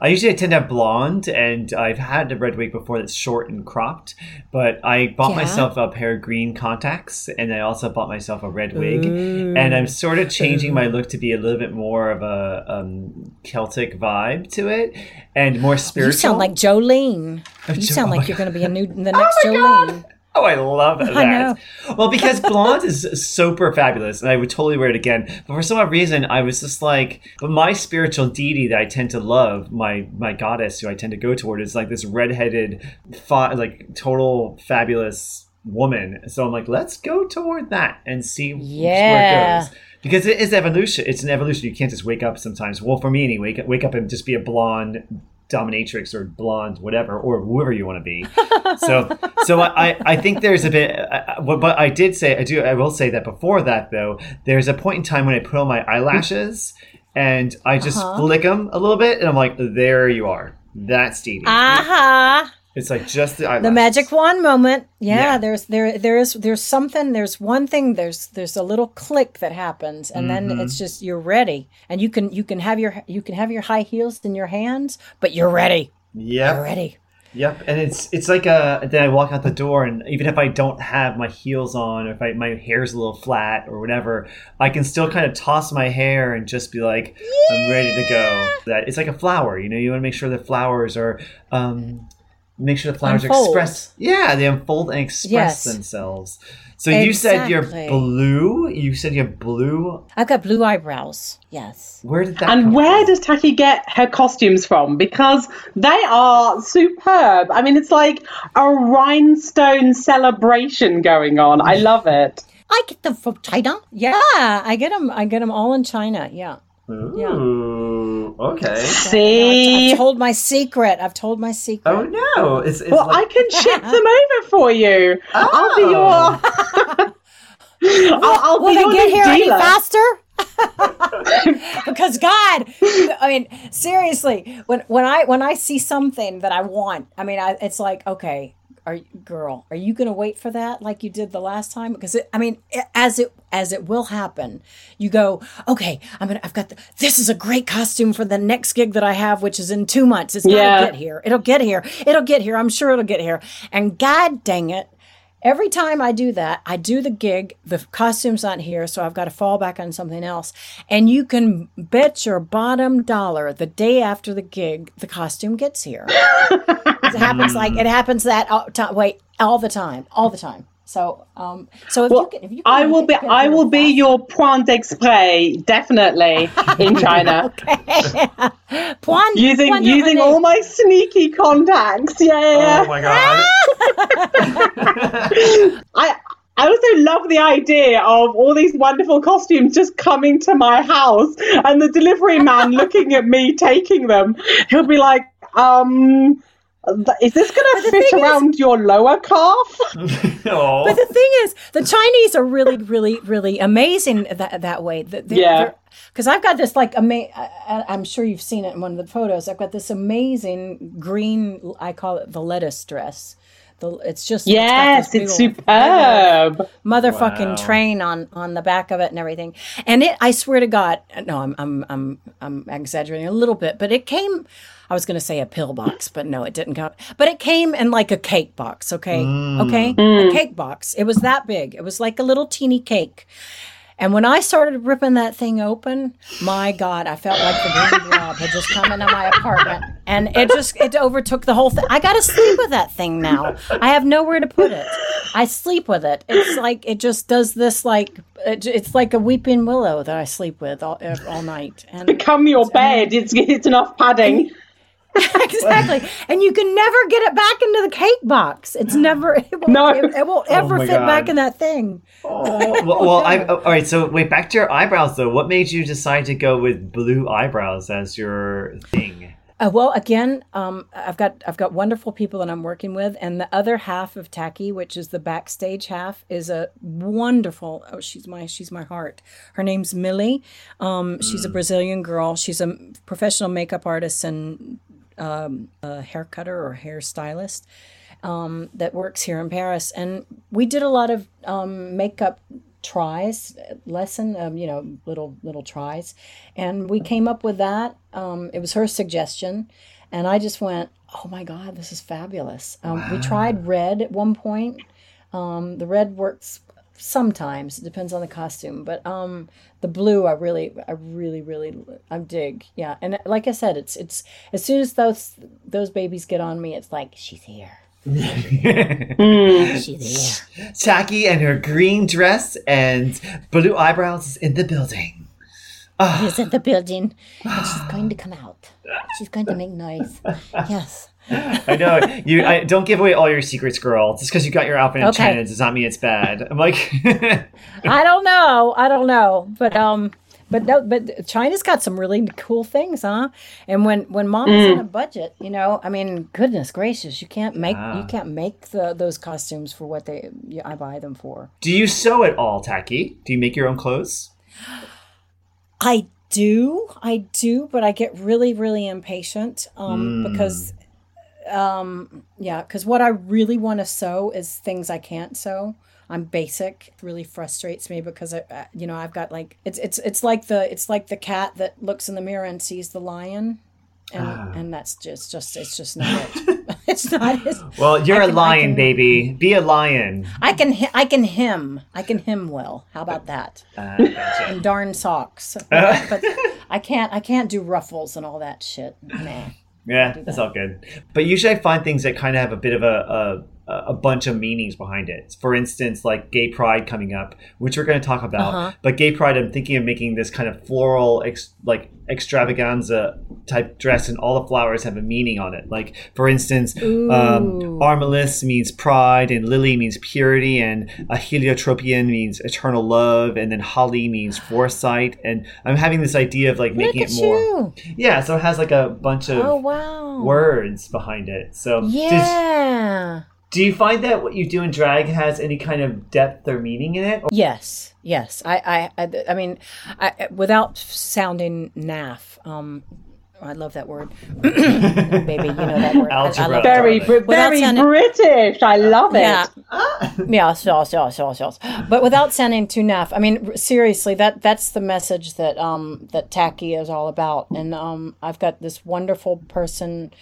I usually tend to have blonde, and I've had a red wig before that's short and cropped. But I bought Yeah. myself a pair of green contacts, and I also bought myself a red wig. And I'm sort of changing my look to be a little bit more of a um, Celtic vibe to it, and more spiritual. You sound like Jolene. You Jo- sound oh like you're going to be a new the next my Jolene. Oh, I love that. know. Well, because blonde is super fabulous, and I would totally wear it again. But for some odd reason, I was just like, but my spiritual deity that I tend to love, my my goddess who I tend to go toward, is like this redheaded, fa- like total fabulous woman. So I'm like, let's go toward that and see where it goes. Because it is evolution. It's an evolution. You can't just wake up sometimes. Well, for me anyway, wake, wake up and just be a blonde dominatrix or blonde whatever or whoever you want to be so so I, I I think there's a bit uh, uh, but i did say i do i will say that before that though there's a point in time when i put on my eyelashes and i just Uh-huh. flick them a little bit and i'm like there you are that's Dee Dee. Aha! It's like just the. The magic wand moment. Yeah, Yeah. there's there there is there's something. There's one thing. There's there's a little click that happens, and then Mm-hmm. it's just you're ready, and you can you can have your you can have your high heels in your hands, but you're ready. Yep. You're ready. Yep, and it's it's like a then I walk out the door, and even if I don't have my heels on, or if I, my hair's a little flat or whatever, I can still kind of toss my hair and just be like, I'm ready to go. That it's like a flower, you know. You want to make sure the flowers are, um, make sure the flowers Unfold. express. Yeah, they unfold and express Yes. themselves. So you said you're blue. You said you're blue. I've got blue eyebrows. Yes. Where did that? And come where from? does Taki get her costumes from? Because they are superb. I mean, it's like a rhinestone celebration going on. I love it. I get them from China. Yeah, I get them. I get them all in China. Yeah. Ooh, okay. See? I've told my secret. I've told my secret. Oh no! It's, it's Well, like, I can ship them over for you. I'll be your. Oh. I'll, I'll Will be they your get new here any faster? because God, I mean, seriously, when when I when I see something that I want, I mean, I, it's like, okay, are you, girl, are you going to wait for that like you did the last time? Because it, I mean, it, as it as it will happen, you go, okay, I'm gonna, I've got the, this is a great costume for the next gig that I have, which is in two months. It's Yeah. gonna get here. It'll get here. It'll get here. I'm sure it'll get here. And God dang it. Every time I do that, I do the gig, the costume's not here, so I've got to fall back on something else. And you can bet your bottom dollar the day after the gig, the costume gets here. it happens like it happens that all, ti- wait all the time, all the time. So, um, so if Well, you can, if you can I will be. get- get I will be fast- your point d'exprès, definitely in China, Point- using point using relais. all my sneaky contacts. Yeah, yeah, yeah. Oh my god! I I also love the idea of all these wonderful costumes just coming to my house and the delivery man looking at me taking them. He'll be like, um. Is this going to fit thing is- around your lower calf? oh. But the thing is, the Chinese are really, really, really amazing that that way. They're- Yeah. Because I've got this like ama- I- I- I'm sure you've seen it in one of the photos. I've got this amazing green. I call it the lettuce dress. The, it's just Yes, got it's this big old superb. motherfucking Wow. train on on the back of it and everything. And it, I swear to God, no, I'm I'm I'm I'm exaggerating a little bit, but it came. I was going to say a pill box, but no, it didn't come. But it came in like a cake box. Okay, mm. okay, a mm. cake box. It was that big. It was like a little teeny cake. And when I started ripping that thing open, my God, I felt like the green blob had just come into my apartment, and it just it overtook the whole thing. I got to sleep with that thing now. I have nowhere to put it. I sleep with it. It's like it just does this like it, it's like a weeping willow that I sleep with all all night. And Become your bed. It's it's enough padding. exactly, and you can never get it back into the cake box. It's never it won't, No. it, it won't ever my fit back in that thing. Oh, well, well I, all right. So wait, back to your eyebrows though. What made you decide to go with blue eyebrows as your thing? Uh, well, again, um, I've got I've got wonderful people that I'm working with, and the other half of Taki, which is the backstage half, is a wonderful. Oh, she's my she's my heart. Her name's Millie. Um, She's a Brazilian girl. She's a professional makeup artist and um, a hair cutter or hairstylist um, that works here in Paris, and we did a lot of um, makeup tries lesson, um, you know, little little tries, and we came up with that. Um, it was her suggestion, and I just went, "Oh my God, this is fabulous!" Um, We tried red at one point. Um, the red works sometimes; it depends on the costume, but um, the blue, I really, I really, really, I dig. Yeah, and like I said, it's it's as soon as those those babies get on me, it's like she's here. She's here. Taki and her green dress and blue eyebrows is in the building. She's in the building, and she's going to come out. She's going to make noise. Yes. I know you. I, don't give away all your secrets, girl. Just because you got your outfit in Okay. China does not mean it's bad. I'm like, I don't know. I don't know. But um but no but China's got some really cool things, huh? And when when mom is on a budget, you know, I mean, goodness gracious, you can't make Ah. you can't make the those costumes for what they you, I buy them for. do you sew at all, Taki? Do you make your own clothes? I do, I do, but I get really, really impatient um, Mm. because, um, yeah, because what I really want to sew is things I can't sew. I'm basic. It really frustrates me because I, uh, you know, I've got like it's it's it's like the it's like the cat that looks in the mirror and sees the lion, and Ah. and that's just just it's just not it. it's not. It's, Well, you're a can- I lion, can- baby. Be a lion. I can I can hymn. I can hymn well. How about that? Uh, gotcha. and darn socks. But, but I can't I can't do ruffles and all that shit. Nah. Yeah, that's all good. But usually I find things that kind of have a bit of a, a, bunch of meanings behind it. For instance, like gay pride coming up, which we're going to talk about. Uh-huh. But gay pride, I'm thinking of making this kind of floral, ex, like extravaganza type dress, and all the flowers have a meaning on it. Like, for instance, um. Amaryllis means pride, and Lily means purity, and a heliotropian means eternal love, and then Holly means foresight. And I'm having this idea of like Look making it more. you. Yeah, so it has like a bunch of Oh wow. words behind it. So, Yeah. Do you find that what you do in drag has any kind of depth or meaning in it? Yes. Yes. I I I, I mean, I, without sounding naff. Um, I love that word, baby. You know that word. I- I, love Very, Darling. Br- very sounding- British. I love it. Yeah. yes, yes, yes, yes, yes. But without sounding too naff, I mean, seriously, that that's the message that um that Taki is all about. And um, I've got this wonderful person,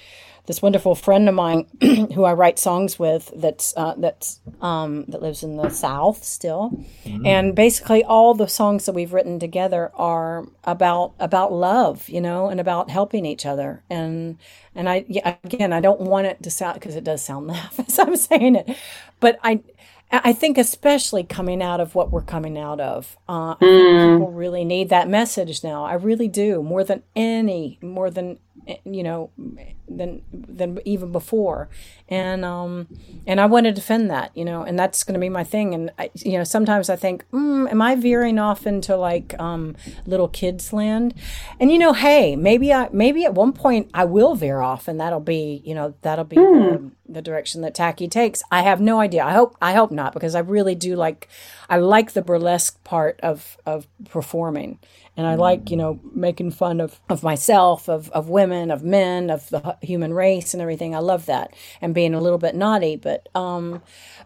this wonderful friend of mine who I write songs with. That's uh, that's um that lives in the South still, and basically all the songs that we've written together are about about love, you know, and about helping each other. And and I yeah, again, I don't want it to sound because it does sound laugh as I'm saying it, but I. I think especially coming out of what we're coming out of, uh, I think people really need that message now. I really do more than any, more than you know, than than even before, and um, and I want to defend that, you know, and that's going to be my thing. And I, you know, sometimes I think, mm, am I veering off into like um, little kids land? And you know, hey, maybe I maybe at one point I will veer off, and that'll be you know that'll be the, the direction that Taki takes. I have no idea. I hope I hope not because I really do like I like the burlesque part of of performing. And I like, you know, making fun of, of myself, of, of women, of men, of the human race and everything. I love that. And being a little bit naughty, but um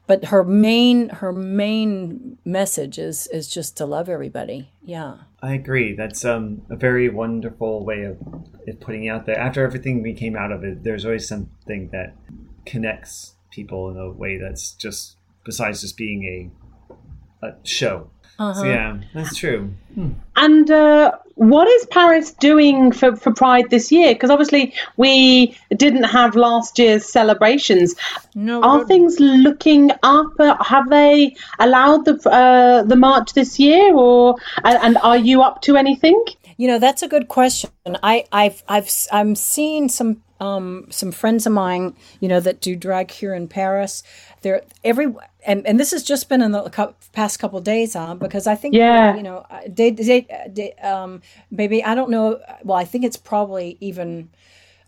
but her main her main message is is just to love everybody. Yeah. I agree. That's um, a very wonderful way of it putting it out there. After everything we came out of it, there's always something that connects people in a way that's just besides just being a, a show. So yeah, that's true. And uh, what is Paris doing for, for Pride this year? Because obviously we didn't have last year's celebrations. No. Are things looking up? Uh, Have they allowed the uh, the march this year, or and, and are you up to anything? You know, that's a good question. I, I've, I've, I'm seeing some, um, some friends of mine, you know, that do drag here in Paris. They're every, and, and this has just been in the past couple of days, huh? Because I think, Yeah. you know, they, they, they, um, maybe I don't know. Well, I think it's probably even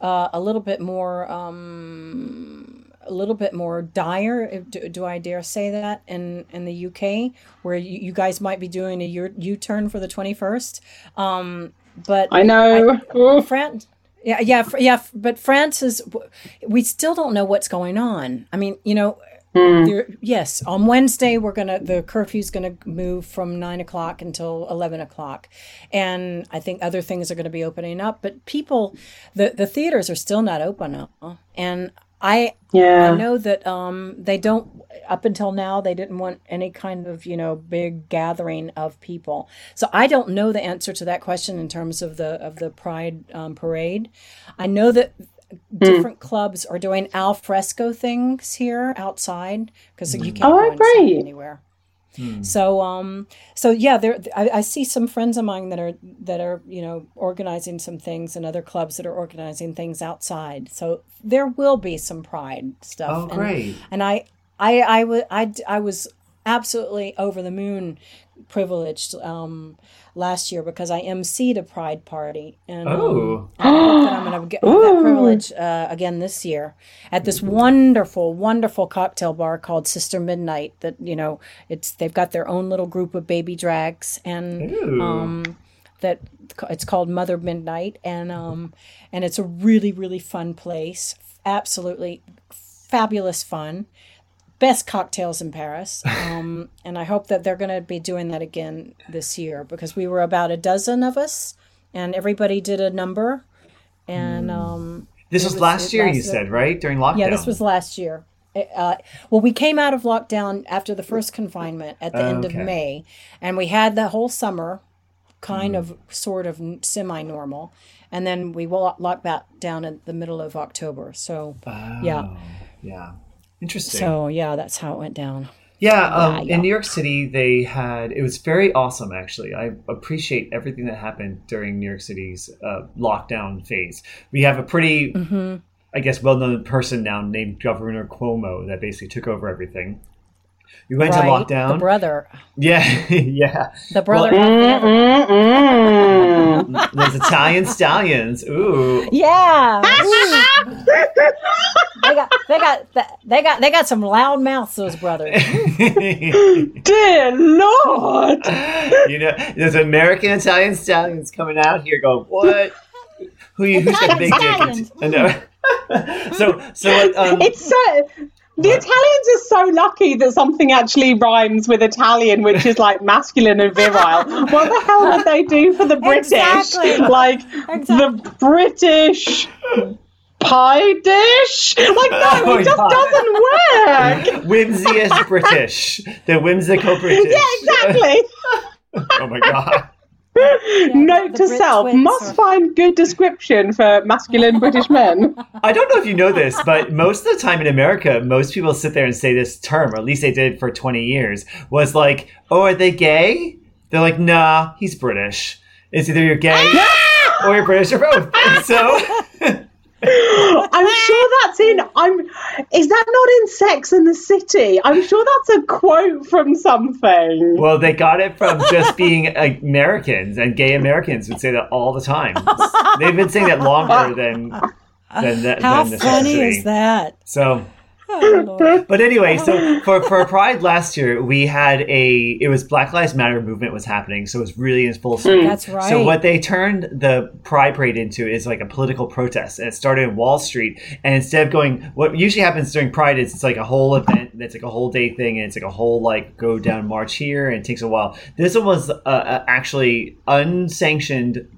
uh, a little bit more, um, a little bit more dire. Do, do I dare say that in in the UK, where you, you guys might be doing a U turn for the twenty first? Um, but I know. Oof. France. Yeah, yeah, fr- yeah. f- But France is. We still don't know what's going on. I mean, you know, There, yes, on Wednesday we're gonna the curfew's gonna move from nine o'clock until eleven o'clock, and I think other things are gonna be opening up. But people, the the theaters are still not open, uh, and I Yeah. I know that um they don't up until now they didn't want any kind of you know big gathering of people. So I don't know the answer to that question in terms of the of the Pride um, parade. I know that different clubs are doing al fresco things here outside because you can't Oh, go inside great. So um so yeah there I, I see some friends of mine that are that are you know organizing some things and other clubs that are organizing things outside. So there will be some pride stuff. Oh, and, great. And I I I wa- I I was absolutely over the moon privileged um last year because I emceed a pride party and um, Oh. I hope that I'm going to get that privilege uh, again this year at this wonderful, wonderful cocktail bar called Sister Midnight. That you know, it's they've got their own little group of baby drags, and um, that it's called Mother Midnight, and um, and it's a really, really fun place. Absolutely fabulous fun. Best cocktails in Paris. Um, and I hope that they're going to be doing that again this year because we were about a dozen of us and everybody did a number. And um, This was was- last year, you lasted- said, right? During lockdown. yeah, this was last year. Uh, well, we came out of lockdown after the first confinement at the end of May, and we had the whole summer kind of sort of semi normal. And then we lo- locked back down in the middle of October. So, yeah. Oh, yeah. Interesting. So, yeah, that's how it went down. Yeah, um, Yeah, yeah. in New York City, they had it was very awesome. Actually, I appreciate everything that happened during New York City's uh, lockdown phase. We have a pretty, Mm-hmm. I guess, well-known person now named Governor Cuomo that basically took over everything. We went right? to lockdown. The brother. yeah, yeah. The brother. Well. Those Italian stallions. Ooh. Yeah. Ooh. they got they got they got they got some loud mouths those brothers. Dear Lord. you know, there's American Italian stallions coming out here going, what? Who you, who's got big dick? I know. so, so, um, It's so. The Italians are so lucky that something actually rhymes with Italian, which is like masculine and virile. What the hell would they do for the British? Exactly. Like Exactly. the British pie dish? Like, no, Oh it just God. doesn't work. whimsiest British. The whimsical British. Yeah, exactly. Oh my god. Note to Brit self: twins must are- find good description for masculine British men. I don't know if you know this, but most of the time in America, most people sit there and say this term, or at least they did for 20 years, was like, oh, are they gay? They're like, nah, he's British. It's either you're gay or you're British or both. And so, I'm sure that's in. I'm. Is that not in Sex and the City? I'm sure that's a quote from something. well, they got it from just being Americans, and gay Americans would say that all the time. They've been saying that longer than than, that, How than funny necessity. is that? So, Oh, But anyway, so for, for Pride last year, we had a it was Black Lives Matter movement was happening, so it was really in full swing. That's right. So what they turned the Pride Parade into is like a political protest, and it started in Wall Street. And instead of going, what usually happens during Pride is it's like a whole event that's like a whole day thing, and it's like a whole like go down march here, and it takes a while. This one was uh, uh, actually unsanctioned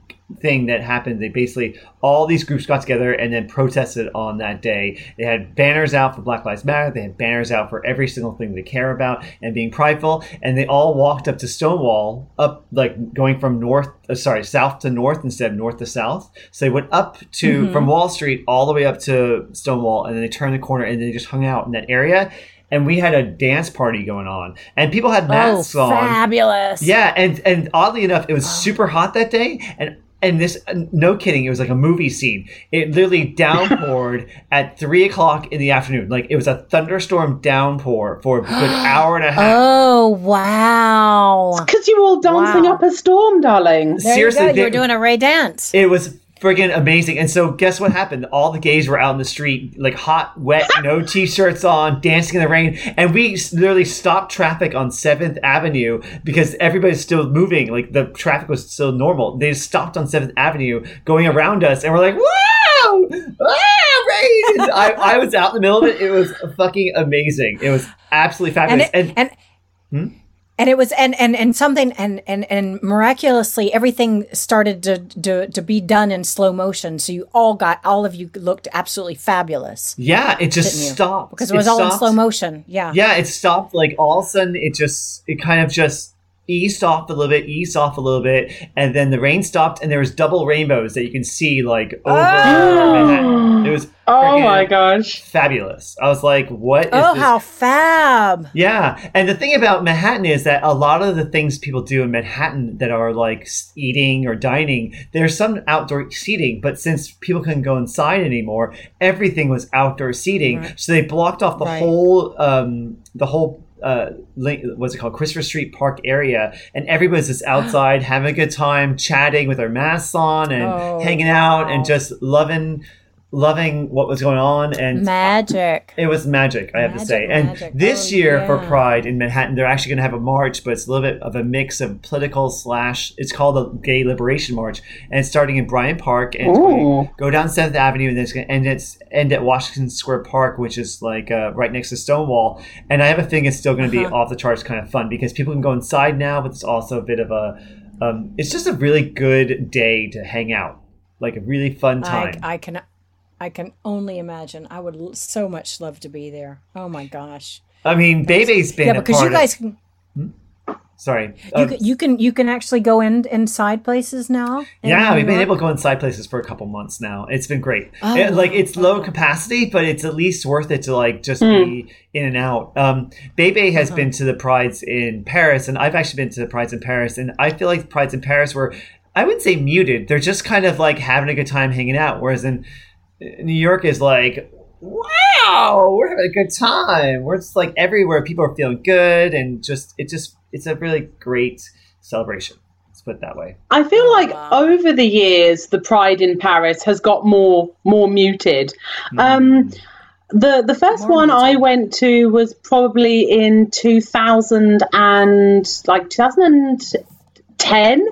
thing that happened. They basically all these groups got together and then protested on that day. They had banners out for Black Lives Matter. They had banners out for every single thing they care about and being prideful. And they all walked up to Stonewall, up like going from north, uh, sorry, south to north instead of north to south. So they went up to from Wall Street all the way up to Stonewall, and then they turned the corner and they just hung out in that area. And we had a dance party going on, and people had Oh, masks on. fabulous. Yeah, and and oddly enough, it was super hot that day, and and this uh, no kidding, it was like a movie scene. It literally downpoured at three o'clock in the afternoon. Like it was a thunderstorm downpour for a good hour and a half. Oh, wow. Because you were all dancing Wow. up a storm, darling. There Seriously, you go. You they- were doing a Ray dance. It was friggin' amazing. And so, guess what happened? All the gays were out in the street, like hot, wet, no t-shirts on, dancing in the rain, and we literally stopped traffic on Seventh Avenue because everybody's still moving. Like the traffic was still normal. They stopped on Seventh Avenue, going around us, and we're like, "Wow, wow, rain! I, I was out in the middle of it. It was fucking amazing. It was absolutely and fabulous. it, and Hmm? And it was and and and something and and and miraculously everything started to to to be done in slow motion. So you all got all of you looked absolutely fabulous yeah, it just stopped because it was all in slow motion. Yeah. Yeah, it stopped. Like all of a sudden, it just it kind of just eased off a little bit, eased off a little bit, and then the rain stopped, and there was double rainbows that you can see like over Manhattan. It was Oh my gosh. fabulous. I was like, "What is Oh, this?" how fab! Yeah, and the thing about Manhattan is that a lot of the things people do in Manhattan that are like eating or dining, there's some outdoor seating, but since people couldn't go inside anymore, everything was outdoor seating. Right. So they blocked off the Right. whole um, the whole uh, link, what's it called, Christopher Street Park area, and everybody's just outside having a good time, chatting with their masks on and Oh, hanging out and just loving loving what was going on and Magic. it was magic, I have to say. And magic. this Oh, year for. Pride in Manhattan, they're actually going to have a march, but it's a little bit of a mix of political slash. It's called the Gay Liberation March, and it's starting in Bryant Park and going go down Seventh Avenue, and then it's going to end at end at Washington Square Park, which is like uh, right next to Stonewall. And I have a thing it's still going to be Uh-huh. off the charts, kind of fun because people can go inside now, but it's also a bit of a. Um, it's just a really good day to hang out, like a really fun I, time. I can, I can only imagine. I would l- so much love to be there. Oh my gosh! I mean, Bebe's been Yeah, a because part you of- guys, can, Sorry. you, Um, can, you can you can actually go in inside places now. in yeah, we've been able to go inside places for a couple months now. It's been great. Oh, It- like it's low capacity, but it's at least worth it to like just be in and out. Um, Bebe has Uh-huh. been to the prides in Paris, and I've actually been to the prides in Paris, and I feel like the prides in Paris were, I wouldn't say muted. They're just kind of like having a good time hanging out, whereas in New York is like. Wow, we're having a good time. We're just like everywhere. People are feeling good, and just it just it's a really great celebration. Let's put it that way. I feel like Wow. over the years, the Pride in Paris has got more more muted. Um, the the first More one I muted. went to was probably in two thousand and like two thousand and ten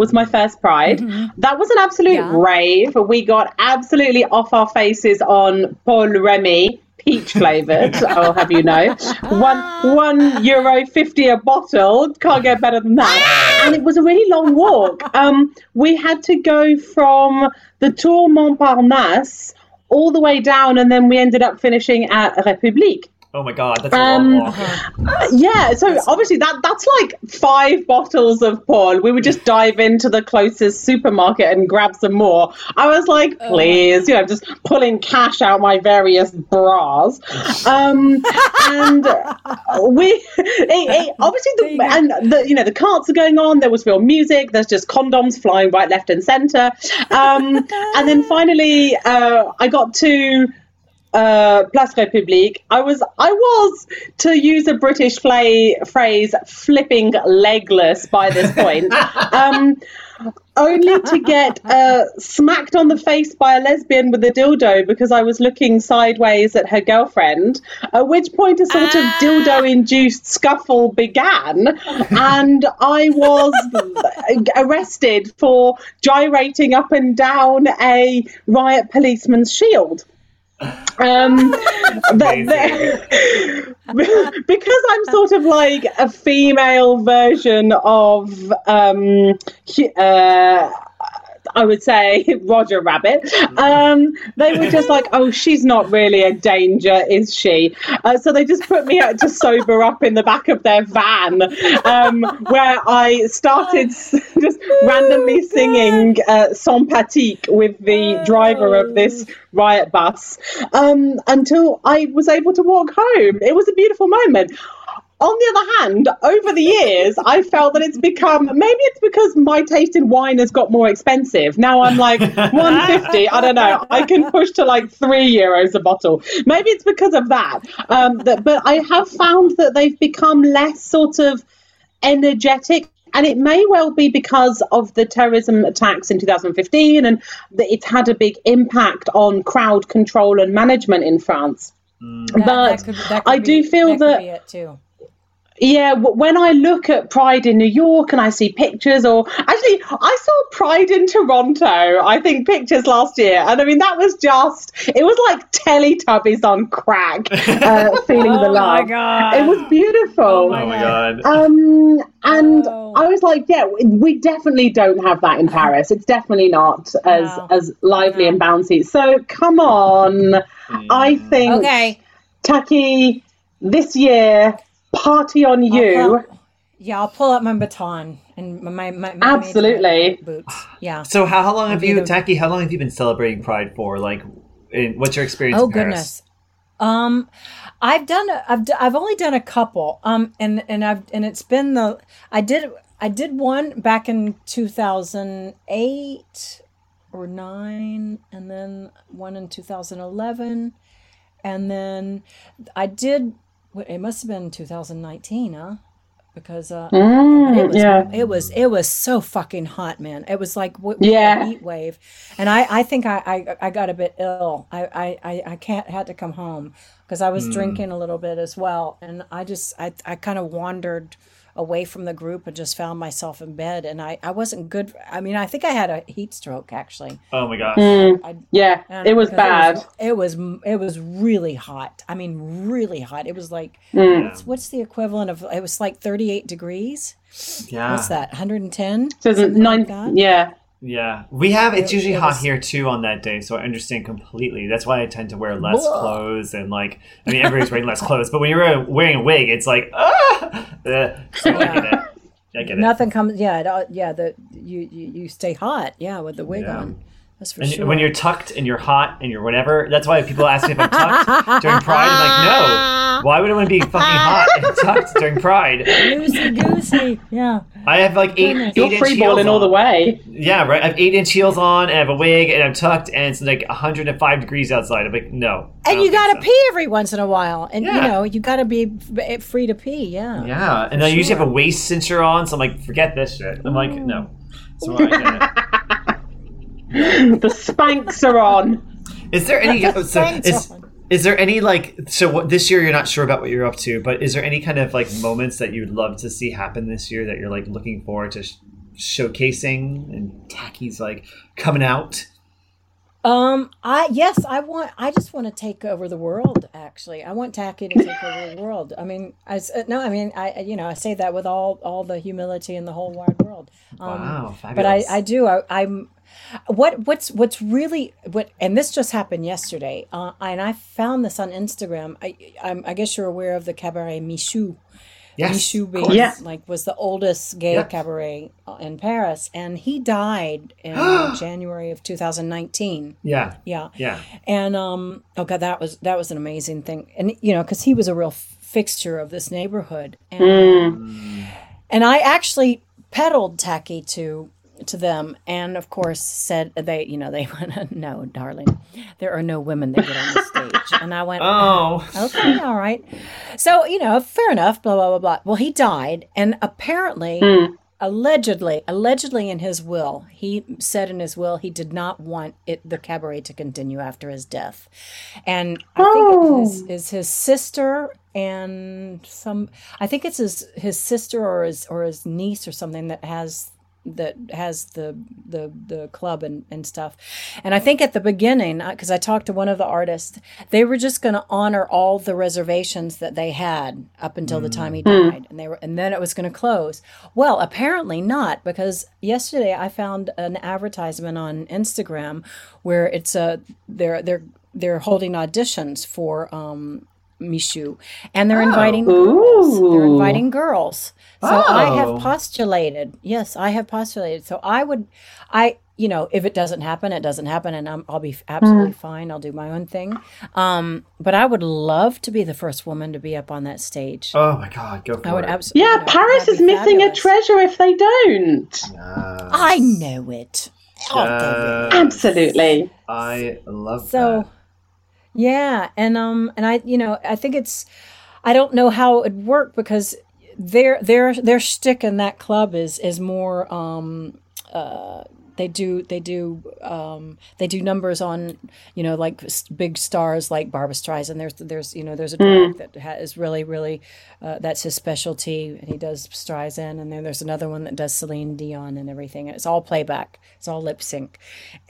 was my first Pride. That was an absolute Yeah. rave. We got absolutely off our faces on Pol Remy. Peach flavored, I'll have you know. One one euro fifty a bottle. Can't get better than that. And it was a really long walk. Um, we had to go from the Tour Montparnasse all the way down, and then we ended up finishing at République. Oh my god, that's a Um, long. Uh-huh. Yeah, so obviously that that's like five bottles of Pol. We would just dive into the closest supermarket and grab some more. I was like, please, you know, just pulling cash out my various bras. Um, and we, it, it, obviously, the, and the you know the carts are going on. There was real music. There's just condoms flying right, left, and center. Um, and then finally, uh, I got to uh, Place République. I was, I was, to use a British fla- phrase, flipping legless by this point. um, only to get uh, smacked on the face by a lesbian with a dildo because I was looking sideways at her girlfriend. At which point, a sort of dildo-induced scuffle began, and I was arrested for gyrating up and down a riot policeman's shield. Um, because I'm sort of like a female version of, um, uh, I would say Roger Rabbit. Um, they were just like, "Oh, she's not really a danger, is she?" Uh, so they just put me out to sober up in the back of their van, um, where I started just randomly singing uh, "Sympathique" with the driver of this riot bus um, until I was able to walk home. It was a beautiful moment. On the other hand, over the years, I felt that it's become maybe it's because my taste in wine has got more expensive. Now I'm like 150. I don't know. I can push to like three euros a bottle. Maybe it's because of that. Um, that but I have found that they've become less sort of energetic. And it may well be because of the terrorism attacks in 2015, and that it's had a big impact on crowd control and management in France. That- but that could- that could I be- do feel could that be it too. Yeah, when I look at Pride in New York and I see pictures, or actually, I saw Pride in Toronto, I think pictures last year. And I mean, that was just, it was like Teletubbies on crack, uh, feeling the love. Oh my love. God. It was beautiful. Oh my Oh my god. Um, and Oh. I was like, yeah, we- we definitely don't have that in Paris. It's definitely not as No. as lively No. and bouncy. So come on, I think Okay. Taki, this year, party on I'll you. pull- yeah, I'll pull out my baton and my my, my my Absolutely. boots. Yeah. So how, how long have be you, the- Taki? How long have you been celebrating Pride for? Like, in, what's your experience? Oh in Paris? goodness. Um, I've done a, I've d- I've only done a couple. Um, and and I've and it's been the I did I did one back in two thousand eight or nine, and then one in two thousand eleven, and then I did. It must have been two thousand nineteen, huh? Because uh, Mm, it was, yeah. it was it was so fucking hot, man. It was like w- w- Yeah. heat wave, and I, I think I, I, I got a bit ill. I, I, I, I can't had to come home because I was drinking a little bit as well, and I just I, I kind of wandered away from the group and just found myself in bed, and I, I wasn't good. I mean, I think I had a heat stroke actually. Oh my gosh. Mm, yeah, And it was bad. It was, it was it was really hot. I mean, really hot. It was like Mm. what's, what's the equivalent of? It was like thirty eight degrees. Yeah. What's that? One hundred and ten. So it's nine, yeah. Yeah, we have. It's usually hot here too on that day, so I understand completely. That's why I tend to wear less Blah. clothes and like. I mean, everybody's wearing less clothes, but when you're wearing a wig, it's like ah. Uh, so I get it. I get it. Nothing comes. Yeah, it, yeah. The you, you you stay hot. Yeah, with the wig Yeah. on. That's for And sure. when you're tucked and you're hot and you're whatever, that's why people ask me if I'm tucked during Pride. I'm like, no. Why would I want to be fucking hot and tucked during Pride? loosey goosey. Yeah. I have like eight, Goodness. eight You're inch free heels balling all on. the way. Yeah, right. I have eight inch heels on, and I have a wig, and I'm tucked, and it's like 105 degrees outside. I'm like, no. And you got to so. pee every once in a while, and you know you got to be free to pee. Yeah. Yeah, and I usually have a waist cincher on, so I'm like, forget this shit. I'm like, no. So I get it. The Spanx are on. Is there any? so is, is there any like? So what, this year you're not sure about what you're up to, but is there any kind of like moments that you'd love to see happen this year that you're like looking forward to sh- showcasing and Taki's like coming out? Um. I yes. I want. I just want to take over the world. Actually, I want Taki to take over the world. I mean, I uh, no. I mean, I you know I say that with all all the humility in the whole wide world. Um, Wow, but I. I do I, I'm what what's what's really what and this just happened yesterday uh, and I found this on Instagram I I'm, I guess you're aware of the cabaret Michou Yes. Michou being Yeah. like was the oldest gay Yep. cabaret in Paris and he died in January of 2019 Yeah. yeah Yeah. and um oh god that was that was an amazing thing and you know because he was a real fixture of this neighborhood and Mm. and I actually peddled Taki to to them. And of course said they you know they went no darling there are no women that get on the stage. And I went Oh. okay all right. So you know fair enough blah blah blah blah. Well he died. And apparently hmm. allegedly allegedly in his will he said in his will he did not want it the cabaret to continue after his death. And i think it oh. is, is his sister and some i think it's his his sister or his or his niece or something that has that has the the the club and, and stuff. And i think at the beginning because i talked to one of the artists they were just going to honor all the reservations that they had up until the time he died. And they were and then it was going to close. Well apparently not because yesterday i found an advertisement on instagram where it's a they're they're they're holding auditions for um Michou, and they're inviting girls. They're inviting girls. So I Oh. have postulated. Yes, I have postulated. So I would, I you know, if it doesn't happen, it doesn't happen, and I'm, I'll be absolutely fine. I'll do my own thing. Um, but I would love to be the first woman to be up on that stage. Oh my God, go for I would it. absolutely. Yeah, Paris is missing a treasure if they don't. I know it. Oh, Yes. Absolutely. I love So, that. Yeah, and um, and I, you know, I think it's, I don't know how it would work because their their their shtick in that club is is more um, uh, they do they do um, they do numbers on you know like big stars like Barbra Streisand. There's there's you know there's a drag that ha- is really really uh, that's his specialty, and he does Streisand, and then there's another one that does Celine Dion and everything. It's all playback, it's all lip sync,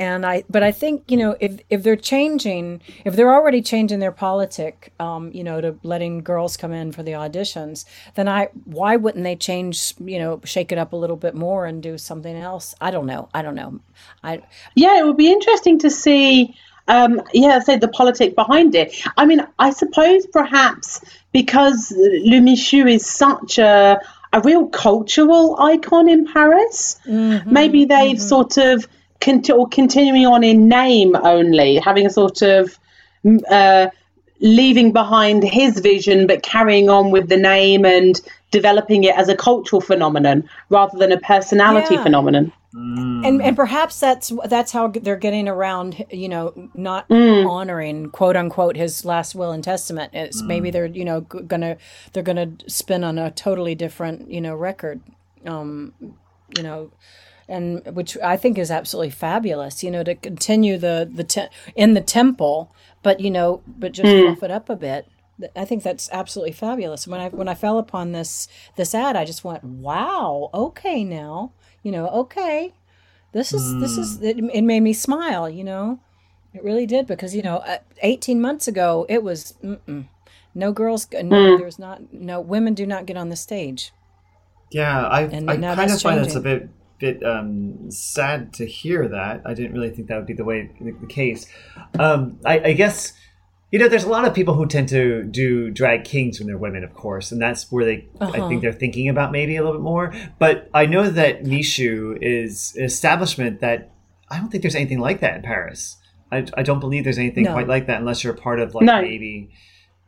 and I but I think you know if if they're changing, if they're already changing their politic, um, you know, to letting girls come in for the auditions, then I why wouldn't they change you know shake it up a little bit more and do something else? I don't know. I don't know. I Yeah, it would be interesting to see. Um, yeah, say the politic behind it. I mean, I suppose perhaps because Le Michou is such a a real cultural icon in Paris, maybe they've sort of cont- or continuing on in name only, having a sort of mm, uh, leaving behind his vision, but carrying on with the name and developing it as a cultural phenomenon rather than a personality Yeah. phenomenon. Mm. and and perhaps that's that's how they're getting around you know not mm. honoring quote unquote his last will and testament it's mm. maybe they're you know gonna they're gonna spin on a totally different you know record um you know and which i think is absolutely fabulous you know to continue the the te- in the temple but you know but just hmm. fluff it up a bit I think that's absolutely fabulous. When I when I fell upon this this ad, I just went, "Wow, okay now, you know, okay, this is this is hmm. it, it made me smile you know? It really did because you know uh, 18 months ago it was no girls uh, no hmm. there's not no women do not get on the stage. Yeah, I, And I kind of find it's a bit bit um, sad to hear that. I didn't really think that would be the way the, the case. Um, I, I guess you know, there's a lot of people who tend to do drag kings when they're women, of course, and that's where they I Uh-huh. think they're thinking about maybe a little bit more. But I know that Michou is an establishment that I don't think there's anything like that in Paris. I, I don't believe there's anything No. quite like that unless you're a part of like No. maybe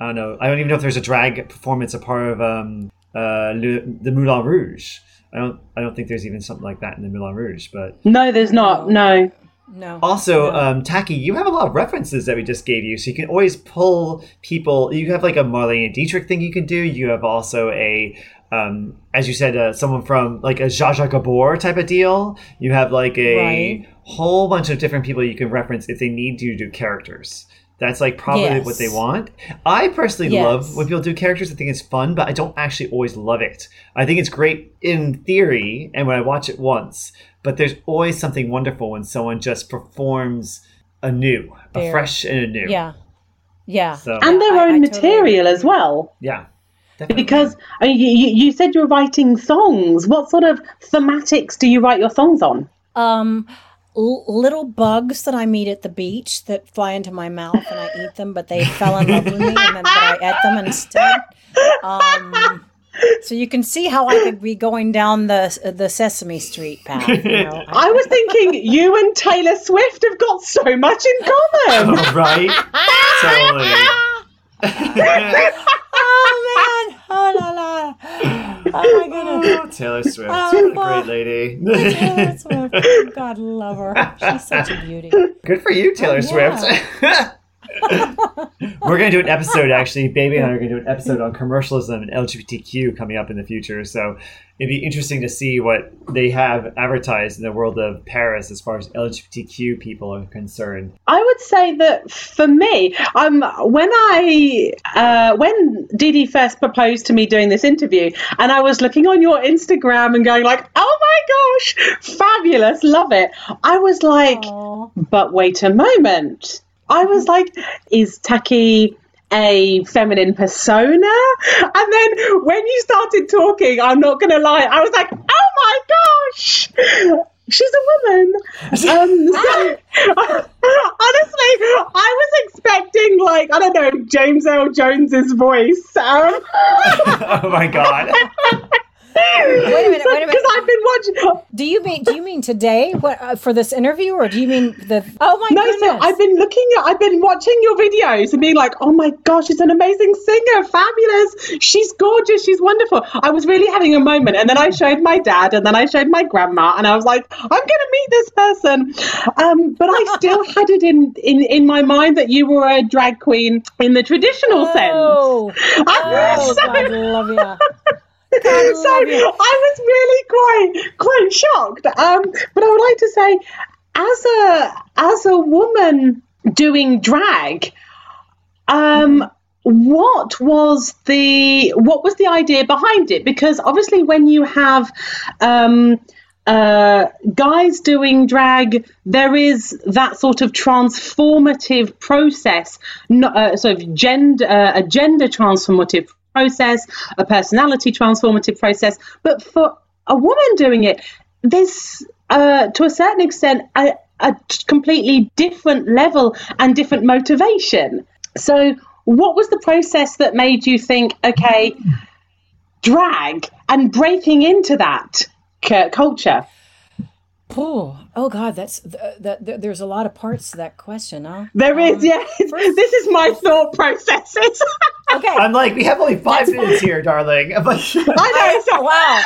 I don't know. I don't even know if there's a drag performance a part of um, uh, Le, the Moulin Rouge. I don't. I don't think there's even something like that in the Moulin Rouge. But No, there's not. No. no also, no. um, Taki, you have a lot of references that we just gave you, so you can always pull people. You have like a Marlene Dietrich thing you can do. You have also a, um, as you said, uh, someone from like a Zsa Zsa Gabor type of deal. You have like a Right. whole bunch of different people you can reference if they need you to do characters. That's like probably Yes. what they want. I personally Yes. love when people do characters. I think it's fun, but I don't actually always love it. I think it's great in theory and when I watch it once, but there's always something wonderful when someone just performs anew, a fresh and anew. yeah yeah So And their I- I own totally material agree. as well. yeah. Definitely. Because I mean, you, you you said you're writing songs. What sort of thematics do you write your songs on? um l- little bugs that I meet at the beach that fly into my mouth and I eat them, but they fell in love with me and then but I ate them instead. Um, so you can see how I could be going down the the Sesame Street path. You know? I was thinking you and Taylor Swift have got so much in common. Oh, right? totally. Oh man! Oh la la! Oh my goodness! Taylor Swift. Oh, what a great lady. Taylor Swift. God love her. She's such a beauty. Good for you, Taylor Oh, yeah. Swift. We're going to do an episode, actually. Baby and I are going to do an episode on commercialism and LGBTQ coming up in the future. So it'd be interesting to see what they have advertised in the world of Paris as far as LGBTQ people are concerned. I would say that for me, um, when I uh, when Didi first proposed to me doing this interview, and I was looking on your Instagram and going like, "Oh my gosh, fabulous, love it!" I was like, Aw. "But wait a moment." I was like, "Is Taki?" A feminine persona, and then when you started talking, I'm not gonna lie, I was like, "Oh my gosh, she's a woman." Um, so, honestly, I was expecting like I don't know James Earl Jones's voice. Um, oh my God. Wait a minute, wait a minute. Because I've been watching. Do you mean do you mean today? What uh, for this interview, or do you mean the? Oh my No, goodness! so I've been looking at, I've been watching your videos and being like, oh my gosh, she's an amazing singer, fabulous. She's gorgeous, she's wonderful. I was really having a moment, and then I showed my dad, and then I showed my grandma, and I was like, I'm going to meet this person. Um, but I still had it in, in in my mind that you were a drag queen in the traditional sense. Oh, oh So- God, love you. so I was really quite quite shocked. Um, but I would like to say, as a as a woman doing drag, um, what was the what was the idea behind it? Because obviously, when you have um, uh, guys doing drag, there is that sort of transformative process, uh, sort of gender, uh, a gender transformative process, a personality transformative process. But for a woman doing it, there's uh, to a certain extent a, a completely different level and different motivation. So, what was the process that made you think, okay, drag and breaking into that culture? Oh, oh God, that's that, There's a lot of parts to that question, huh? There is, um, yeah. First, this is my thought processes. okay, I'm like, we have only five that's minutes fine. here, darling. I'm like, I know. wow.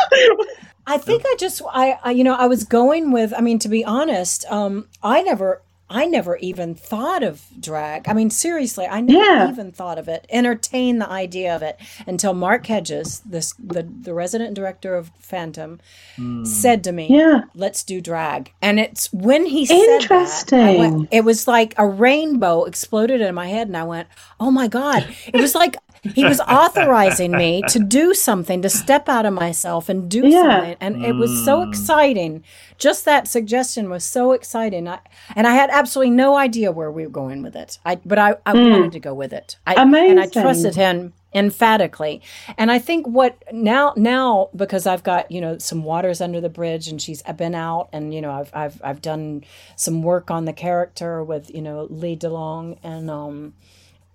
I think I just, I, I, you know, I was going with. I mean, to be honest, um, I never I never even thought of drag. I mean, seriously, I never yeah. even thought of it, entertained the idea of it until Mark Hedges, this the the resident director of Phantom, mm. said to me, "Yeah, let's do drag." And it's when he said that, went, it was like a rainbow exploded in my head, and I went, "Oh my god!" It was like he was authorizing me to do something, to step out of myself and do yeah. something. And it was so mm. exciting. Just that suggestion was so exciting. I, and I had absolutely no idea where we were going with it. I, but I, I mm. wanted to go with it. I, Amazing. And I trusted him emphatically. And I think what now, now, because I've got, you know, some waters under the bridge and she's I've been out and, you know, I've, I've, I've done some work on the character with, you know, Lee DeLong and, um,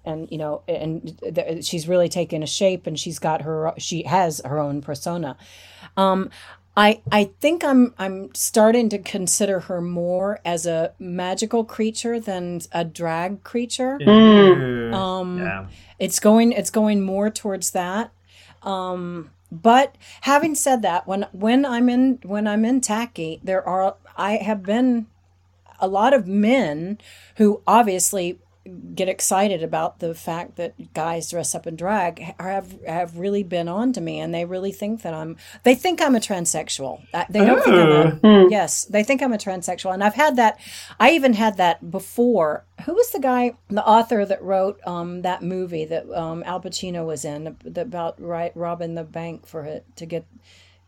and you know and th- she's really taken a shape and she's got her she has her own persona um I I think I'm I'm starting to consider her more as a magical creature than a drag creature. Mm. Um, yeah. it's going it's going more towards that. Um, but having said that, when when I'm in when I'm in Taki, there are I have been a lot of men who obviously get excited about the fact that guys dress up in drag have have really been on to me and they really think that I'm they think I'm a transsexual. They don't think I'm a, oh. yes, they think I'm a transsexual and I've had that I even had that before. Who was the guy the author that wrote um, that movie that um, Al Pacino was in that about right robbing the bank for it to get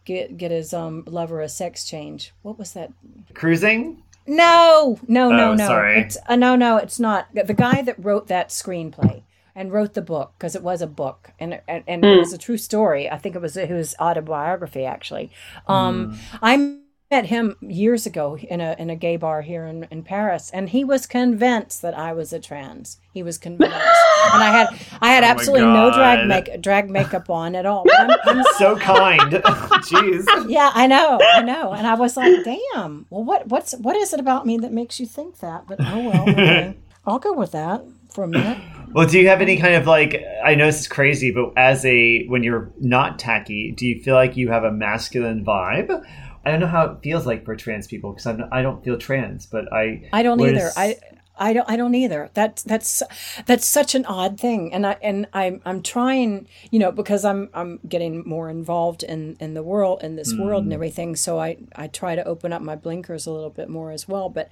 get get his um lover a sex change. What was that? Cruising? No, no, no, oh, no. Sorry. It's, uh, no, no, it's not. The guy that wrote that screenplay and wrote the book because it was a book and and, and mm. it was a true story. I think it was his autobiography actually. Um, mm. I met him years ago in a in a gay bar here in, in Paris, and he was convinced that I was a trans. He was convinced, and I had I had oh absolutely no drag make drag makeup on at all. I'm, I'm, so kind, jeez. Yeah, I know, I know, and I was like, damn. Well, what what's what is it about me that makes you think that? But oh well, okay. I'll go with that for a minute. Well, do you have any kind of like? I know this is crazy, but as a when you're not Taki, do you feel like you have a masculine vibe, I don't know how it feels like for trans people because I'm I don't feel trans, but I I don't either. I I don't I don't either. That's that's that's such an odd thing. And I and I'm I'm trying, you know, because I'm I'm getting more involved in in the world in this mm. world and mm. everything. So I I try to open up my blinkers a little bit more as well. But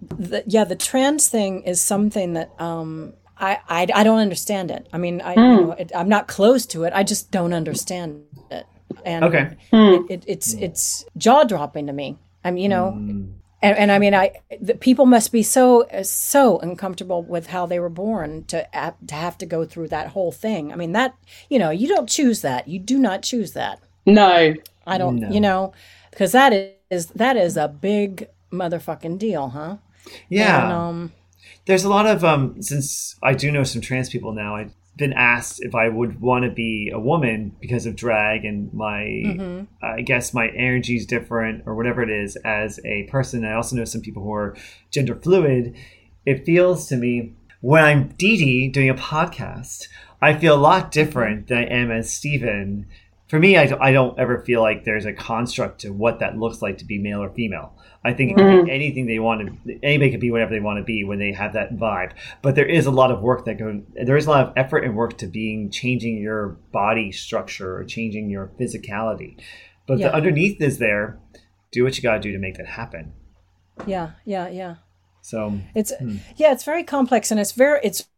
the, yeah, the trans thing is something that um I, I, I don't understand it. I mean, I, mm. you know, it, I'm not close to it. I just don't understand it and okay. it, it, it's it's jaw dropping to me. I mean, you know, mm. and, and I mean, I the people must be so so uncomfortable with how they were born to to have to go through that whole thing. I mean, that you know, you don't choose that. You do not choose that. No, I don't. No. You know, because that is that is a big motherfucking deal, huh? Yeah. And, um, there's a lot of um since I do know some trans people now. I been asked if I would want to be a woman because of drag and my, mm-hmm. I guess my energy is different or whatever it is as a person. I also know some people who are gender fluid. It feels to me when I'm Dee Dee doing a podcast, I feel a lot different than I am as Steven for me, I, I don't ever feel like there's a construct to what that looks like to be male or female. I think be anything they want to. Anybody can be whatever they want to be when they have that vibe. But there is a lot of work that goes. There is a lot of effort and work to being changing your body structure or changing your physicality. But Yeah. the underneath is there. Do what you got to do to make that happen. Yeah, yeah, yeah. So It's Hmm. yeah, it's very complex and it's very it's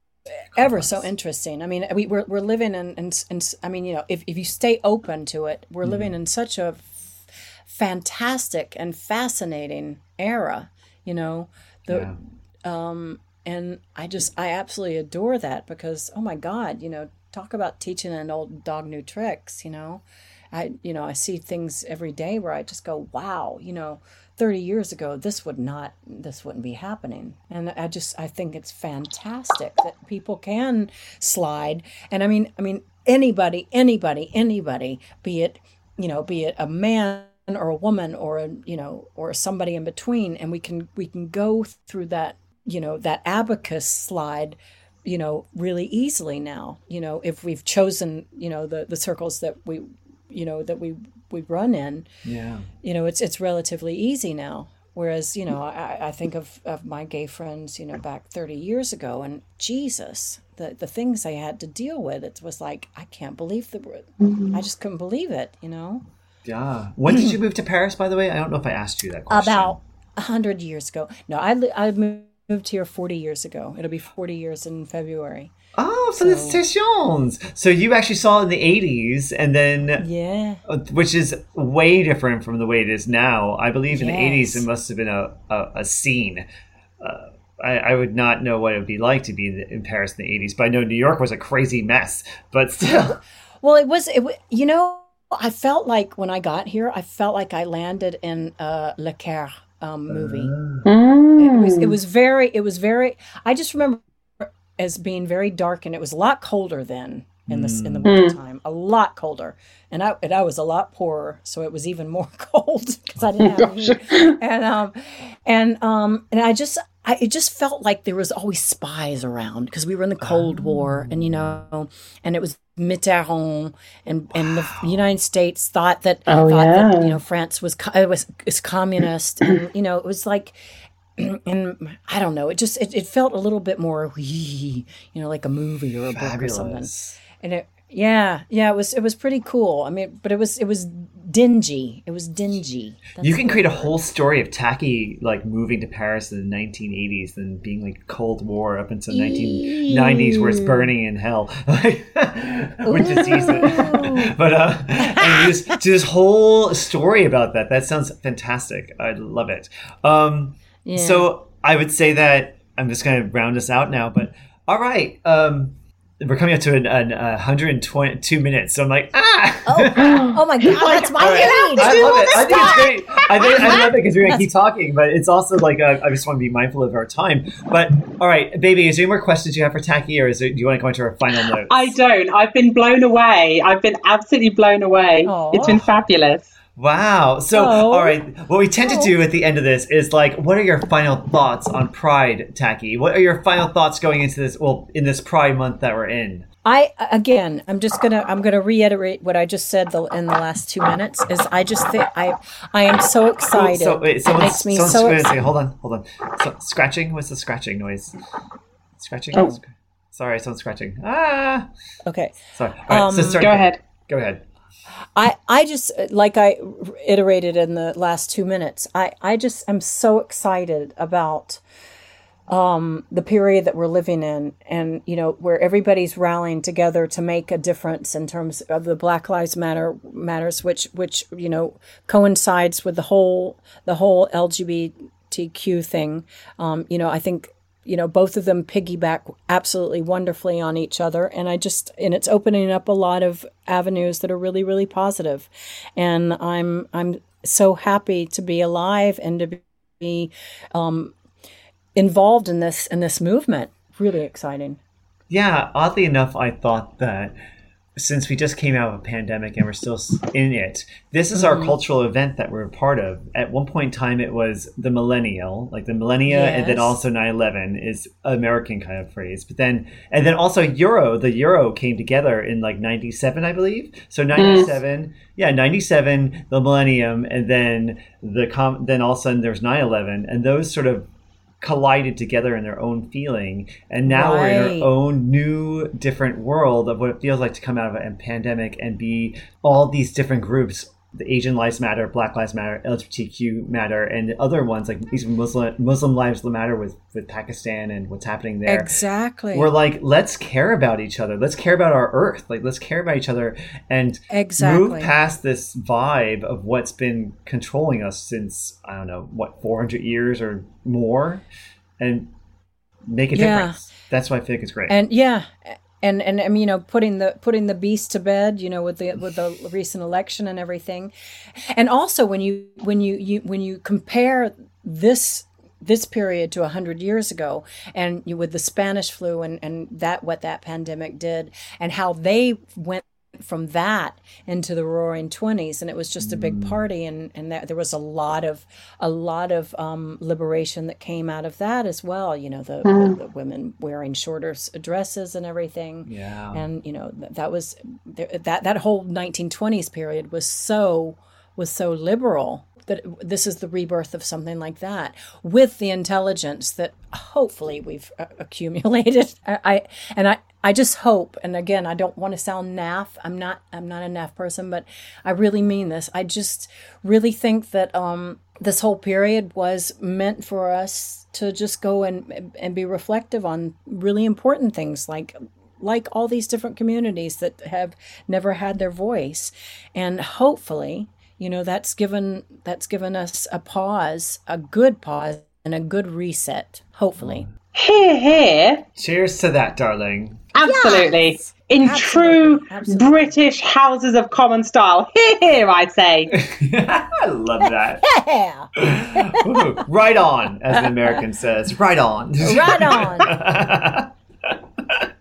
ever so interesting. I mean, we, we're we're living in, and I mean, you know, if if you stay open to it, we're living in such a fantastic and fascinating era. You know, the yeah. Um, and I just I absolutely adore that because oh my god, you know, talk about teaching an old dog new tricks, you know. I you know, I see things every day where I just go, wow, you know, 30 years ago this would not this wouldn't be happening. And I just I think it's fantastic that people can slide. And I mean I mean anybody anybody anybody be it, you know, be it a man or a woman or a you know or somebody in between and we can we can go through that you know that abacus slide you know really easily now. You know if we've chosen you know the the circles that we you know that we we run in Yeah. you know it's it's relatively easy now. Whereas you know i, I think of, of my gay friends you know back 30 years ago and jesus the, the things they had to deal with it was like i can't believe the mm-hmm. i just couldn't believe it you know Yeah. When did you move to Paris, by the way? I don't know if I asked you that question. about a hundred years ago. No, I I moved here forty years ago. It'll be forty years in February. Oh, felicitations! So you actually saw it in the '80s, and then, Yeah, uh, which is way different from the way it is now. I believe in the '80s Yes. it must have been a a, a scene. Uh, I, I would not know what it would be like to be in, in Paris in the '80s, but I know New York was a crazy mess. But still, Well, it was. It you know, I felt like when I got here, I felt like I landed in a Le Carré um, movie. It was. It was very. It was very. I just remember as being very dark, and it was a lot colder then in this in the winter time. A lot colder, and I and I was a lot poorer, so it was even more cold because I didn't have heat. And um, and um, and I just. I, it just felt like there was always spies around because we were in the Cold War, and you know, and it was Mitterrand, and and the United States thought that Oh, thought that yeah. you know France was was is communist, and you know it was like and I don't know. It just it, it felt a little bit more, you know, like a movie or a book or something. And it, yeah, yeah, it was it was pretty cool. I mean, but it was it was dingy. It was dingy. That's You can create a whole story of Taki like moving to Paris in the 1980s and being like Cold War up until 1990s where it's burning in hell, which is decent. but uh, and just this whole story about that. That sounds fantastic. I love it. Um, Yeah. So I would say that I'm just going to round us out now. But all right. Um, we're coming up to an, an uh, 122 minutes, so I'm like, ah! Oh my god, that's my All right. age. I love it. I think it's great. I, think, I love it because we're gonna keep talking, but it's also like uh, I just want to be mindful of our time. But all right, baby, is there any more questions you have for Taki, or is there, do you want to go into our final notes? I don't. I've been blown away. I've been absolutely blown away. Aw. It's been fabulous. Wow. So, Oh. all right, what we tend to do at the end of this is like, what are your final thoughts on Pride, Taki? What are your final thoughts going into this? Well, in this Pride month that we're in. I again, I'm just gonna I'm gonna reiterate what I just said the, in the last two minutes. Is I just think I I am so excited. So wait, it someone's, makes me someone's so wait a excited. second, hold on, hold on. So, scratching? What's the scratching noise? Scratching? Oh. Sorry, someone's scratching. Ah. Okay. Sorry. All right, so Um, start Go ahead. Go ahead. I, I just like I iterated in the last two minutes. I, I just am so excited about um, the period that we're living in, and you know where everybody's rallying together to make a difference in terms of the Black Lives Matter matters, which which you know coincides with the whole the whole LGBTQ thing. Um, you know, I think you know both of them piggyback absolutely wonderfully on each other. And i just and it's opening up a lot of avenues that are really really positive. And i'm i'm so happy to be alive and to be um, involved in this in this movement. Really exciting. Yeah, oddly enough, I thought that since we just came out of a pandemic and we're still in it, this is our mm-hmm. cultural event that we're a part of. At one point in time, it was the millennial, like the millennia, and then also 9/11 is American kind of phrase. But then, and then also Euro, the Euro came together in like '97, I believe. So '97, yeah, '97, the millennium, and then the com- then all of a sudden there's 9/11, and those sort of collided together in their own feeling and now we're in our own new different world of what it feels like to come out of a pandemic and be all these different groups the asian lives matter black lives matter lgbtq matter and the other ones like even muslim muslim lives matter with with pakistan and what's happening there Exactly. we're like let's care about each other let's care about our earth like let's care about each other and Exactly. move past this vibe of what's been controlling us since i don't know what 400 years or more and make a Yeah. difference that's why i think it's great and yeah and and um, you know putting the putting the beast to bed you know with the with the recent election and everything. And also when you when you, you when you compare this this period to 100 years ago and you, with the spanish flu and and that what that pandemic did and how they went from that into the roaring 20s and it was just a big party and and that, there was a lot of a lot of um, liberation that came out of that as well you know the, the, the women wearing shorter dresses and everything. Yeah. And you know th- that was that that whole 1920s period was so was so liberal that this is the rebirth of something like that with the intelligence that hopefully we've uh, accumulated. I, I and I I just hope and again I don't want to sound naff I'm not I'm not a naff person but I really mean this. I just really think that um this whole period was meant for us to just go and and be reflective on really important things like like all these different communities that have never had their voice. And hopefully you know that's given that's given us a pause a good pause and a good reset hopefully. Here, here. cheers to that darling Absolutely. Yes. In Absolutely. true Absolutely. British Houses of Common style. Here, here, I'd say. i love that yeah Ooh, right on as the american says right on right on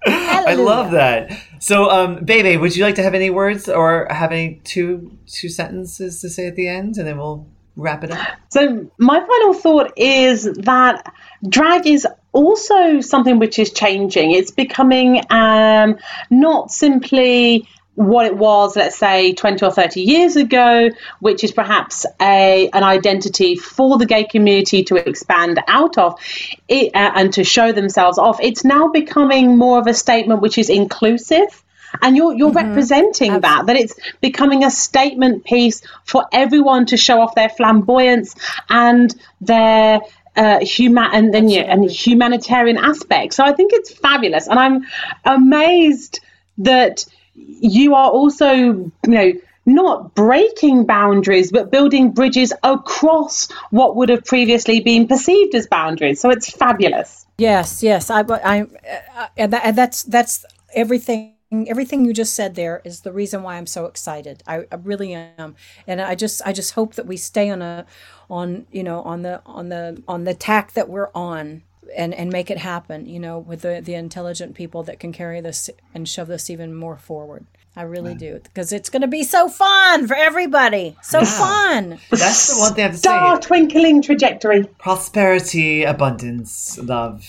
I love that. So, um, Bebe, would you like to have any words or have any two two sentences to say at the end, and then we'll wrap it up? So, my final thought is that drag is also something which is changing. It's becoming um, not simply what it was, let's say, 20 or 30 years ago, which is perhaps a an identity for the gay community to expand out of it, uh, and to show themselves off. It's now becoming more of a statement which is inclusive. And you're you're representing that that it's becoming a statement piece for everyone to show off their flamboyance and their uh, human and then yeah, and humanitarian aspect. So I think it's fabulous, and I'm amazed that you are also you know not breaking boundaries but building bridges across what would have previously been perceived as boundaries. So it's fabulous. Yes, yes. I, I, uh, and, that, and that's that's everything. Everything you just said there is the reason why I'm so excited. I, I really am, and I just, I just hope that we stay on a, on you know, on the, on the, on the tack that we're on, and and make it happen. You know, with the the intelligent people that can carry this and shove this even more forward. I really do because it's going to be so fun for everybody. So fun. That's the one thing I have to Star say: twinkling trajectory. prosperity, abundance, love.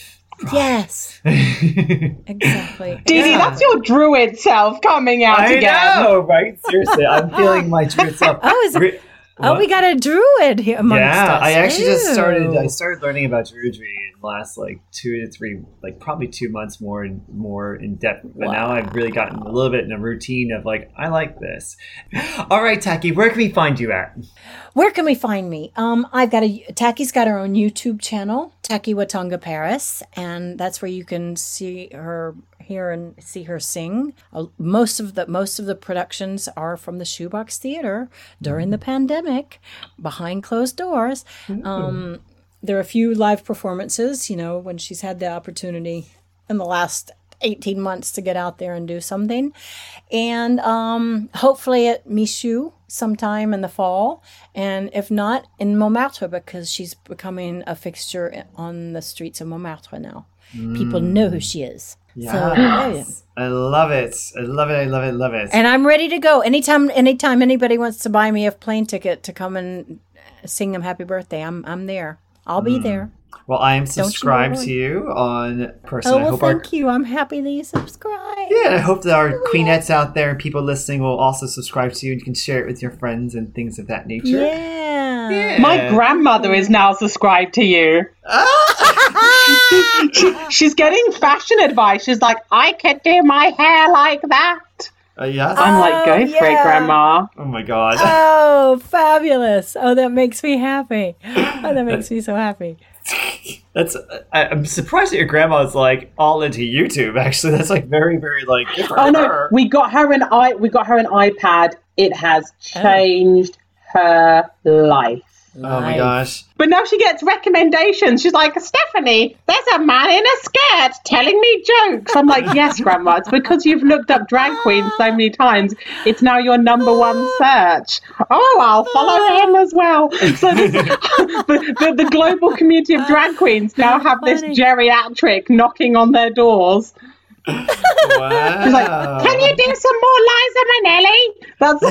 Yes. Exactly. Dee Dee, Yeah. that's your druid self coming out I again. know, right? Seriously, I'm feeling my true self. Oh, is it- Re- Oh, what? we got a druid here amongst yeah, us. I actually just started. I started learning about druidry the last like two to three, like probably two months more and more in depth. But now I've really gotten a little bit in a routine of like, I like this. All right, Taki, where can we find you at? Where can we find me? Um, I've got a Taki's got her own YouTube channel, Taki Watanga Paris, and that's where you can see her, hear and see her sing. Uh, most of the most of the productions are from the Shoebox Theater during the pandemic, behind closed doors. Um, there are a few live performances, you know, when she's had the opportunity in the last 18 months to get out there and do something. And um, hopefully at Michou sometime in the fall. And if not, in Montmartre because she's becoming a fixture on the streets of Montmartre now. People know who she is. yeah. I love it. I love it. I love it. Love it. And I'm ready to go. Anytime anytime anybody wants to buy me a plane ticket to come and sing them happy birthday, I'm I'm there. I'll be hmm. there. well, I am subscribed worry. to you on person. Oh well, hope our thank you. I'm happy that you subscribe. yeah, I hope that our queenettes out there and people listening will also subscribe to you and you can share it with your friends and things of that nature. Yeah. Yeah. My grandmother is now subscribed to you. Ah! She- she's getting fashion advice. She's like, I can do my hair like that. Uh, yes. I'm like, go Oh, for it. Grandma. oh my god. Oh, fabulous. Oh, that makes me happy. Oh, that makes me so happy. That's. I, I'm surprised that your grandma's like all into YouTube. Actually, that's like very, very like. Good for Oh no, her. we got her an i. We got her an iPad. It has changed her life. Oh my gosh. But now she gets recommendations. She's like, Stephanie, there's a man in a skirt telling me jokes. I'm like, yes, Grandma. It's because you've looked up drag queens so many times. It's now your number one search. Oh, I'll follow him as well. So this, the, the, the global community of drag queens now have this geriatric knocking on their doors. Wow. She's like, can you do some more Liza Minnelli? That's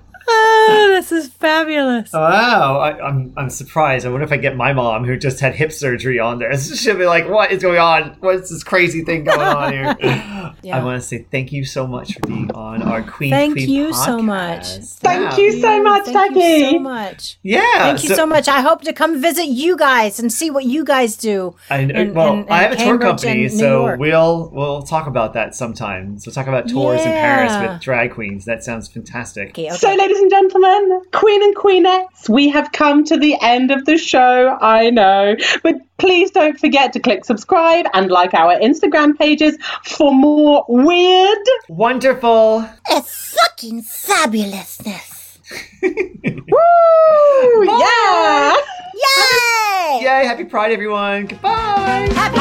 Oh, this is fabulous. Wow, I, I'm I'm surprised. I wonder if I get my mom, who just had hip surgery, on there. She'll be like, "What is going on? What's this crazy thing going on here?" I want to say thank you so much for being on our Queen. Thank Queen you so podcast. much. Thank Yeah. you so much, Thank Ducky. you so much. Yeah, Thank you so, much. I hope to come visit you guys and see what you guys do. I, in- well, in- I have a in tour company, so we'll we'll talk about that sometime. So talk about tours in Paris with drag queens. That sounds fantastic. Okay, okay. So, ladies and gentlemen, Queen and Queenettes, we have come to the end of the show. I know. But please don't forget to click subscribe and like our Instagram pages for more weird. Wonderful. It's fucking fabulousness. Woo! Yeah! Yay! Yay! Happy Pride, everyone. Goodbye. Happy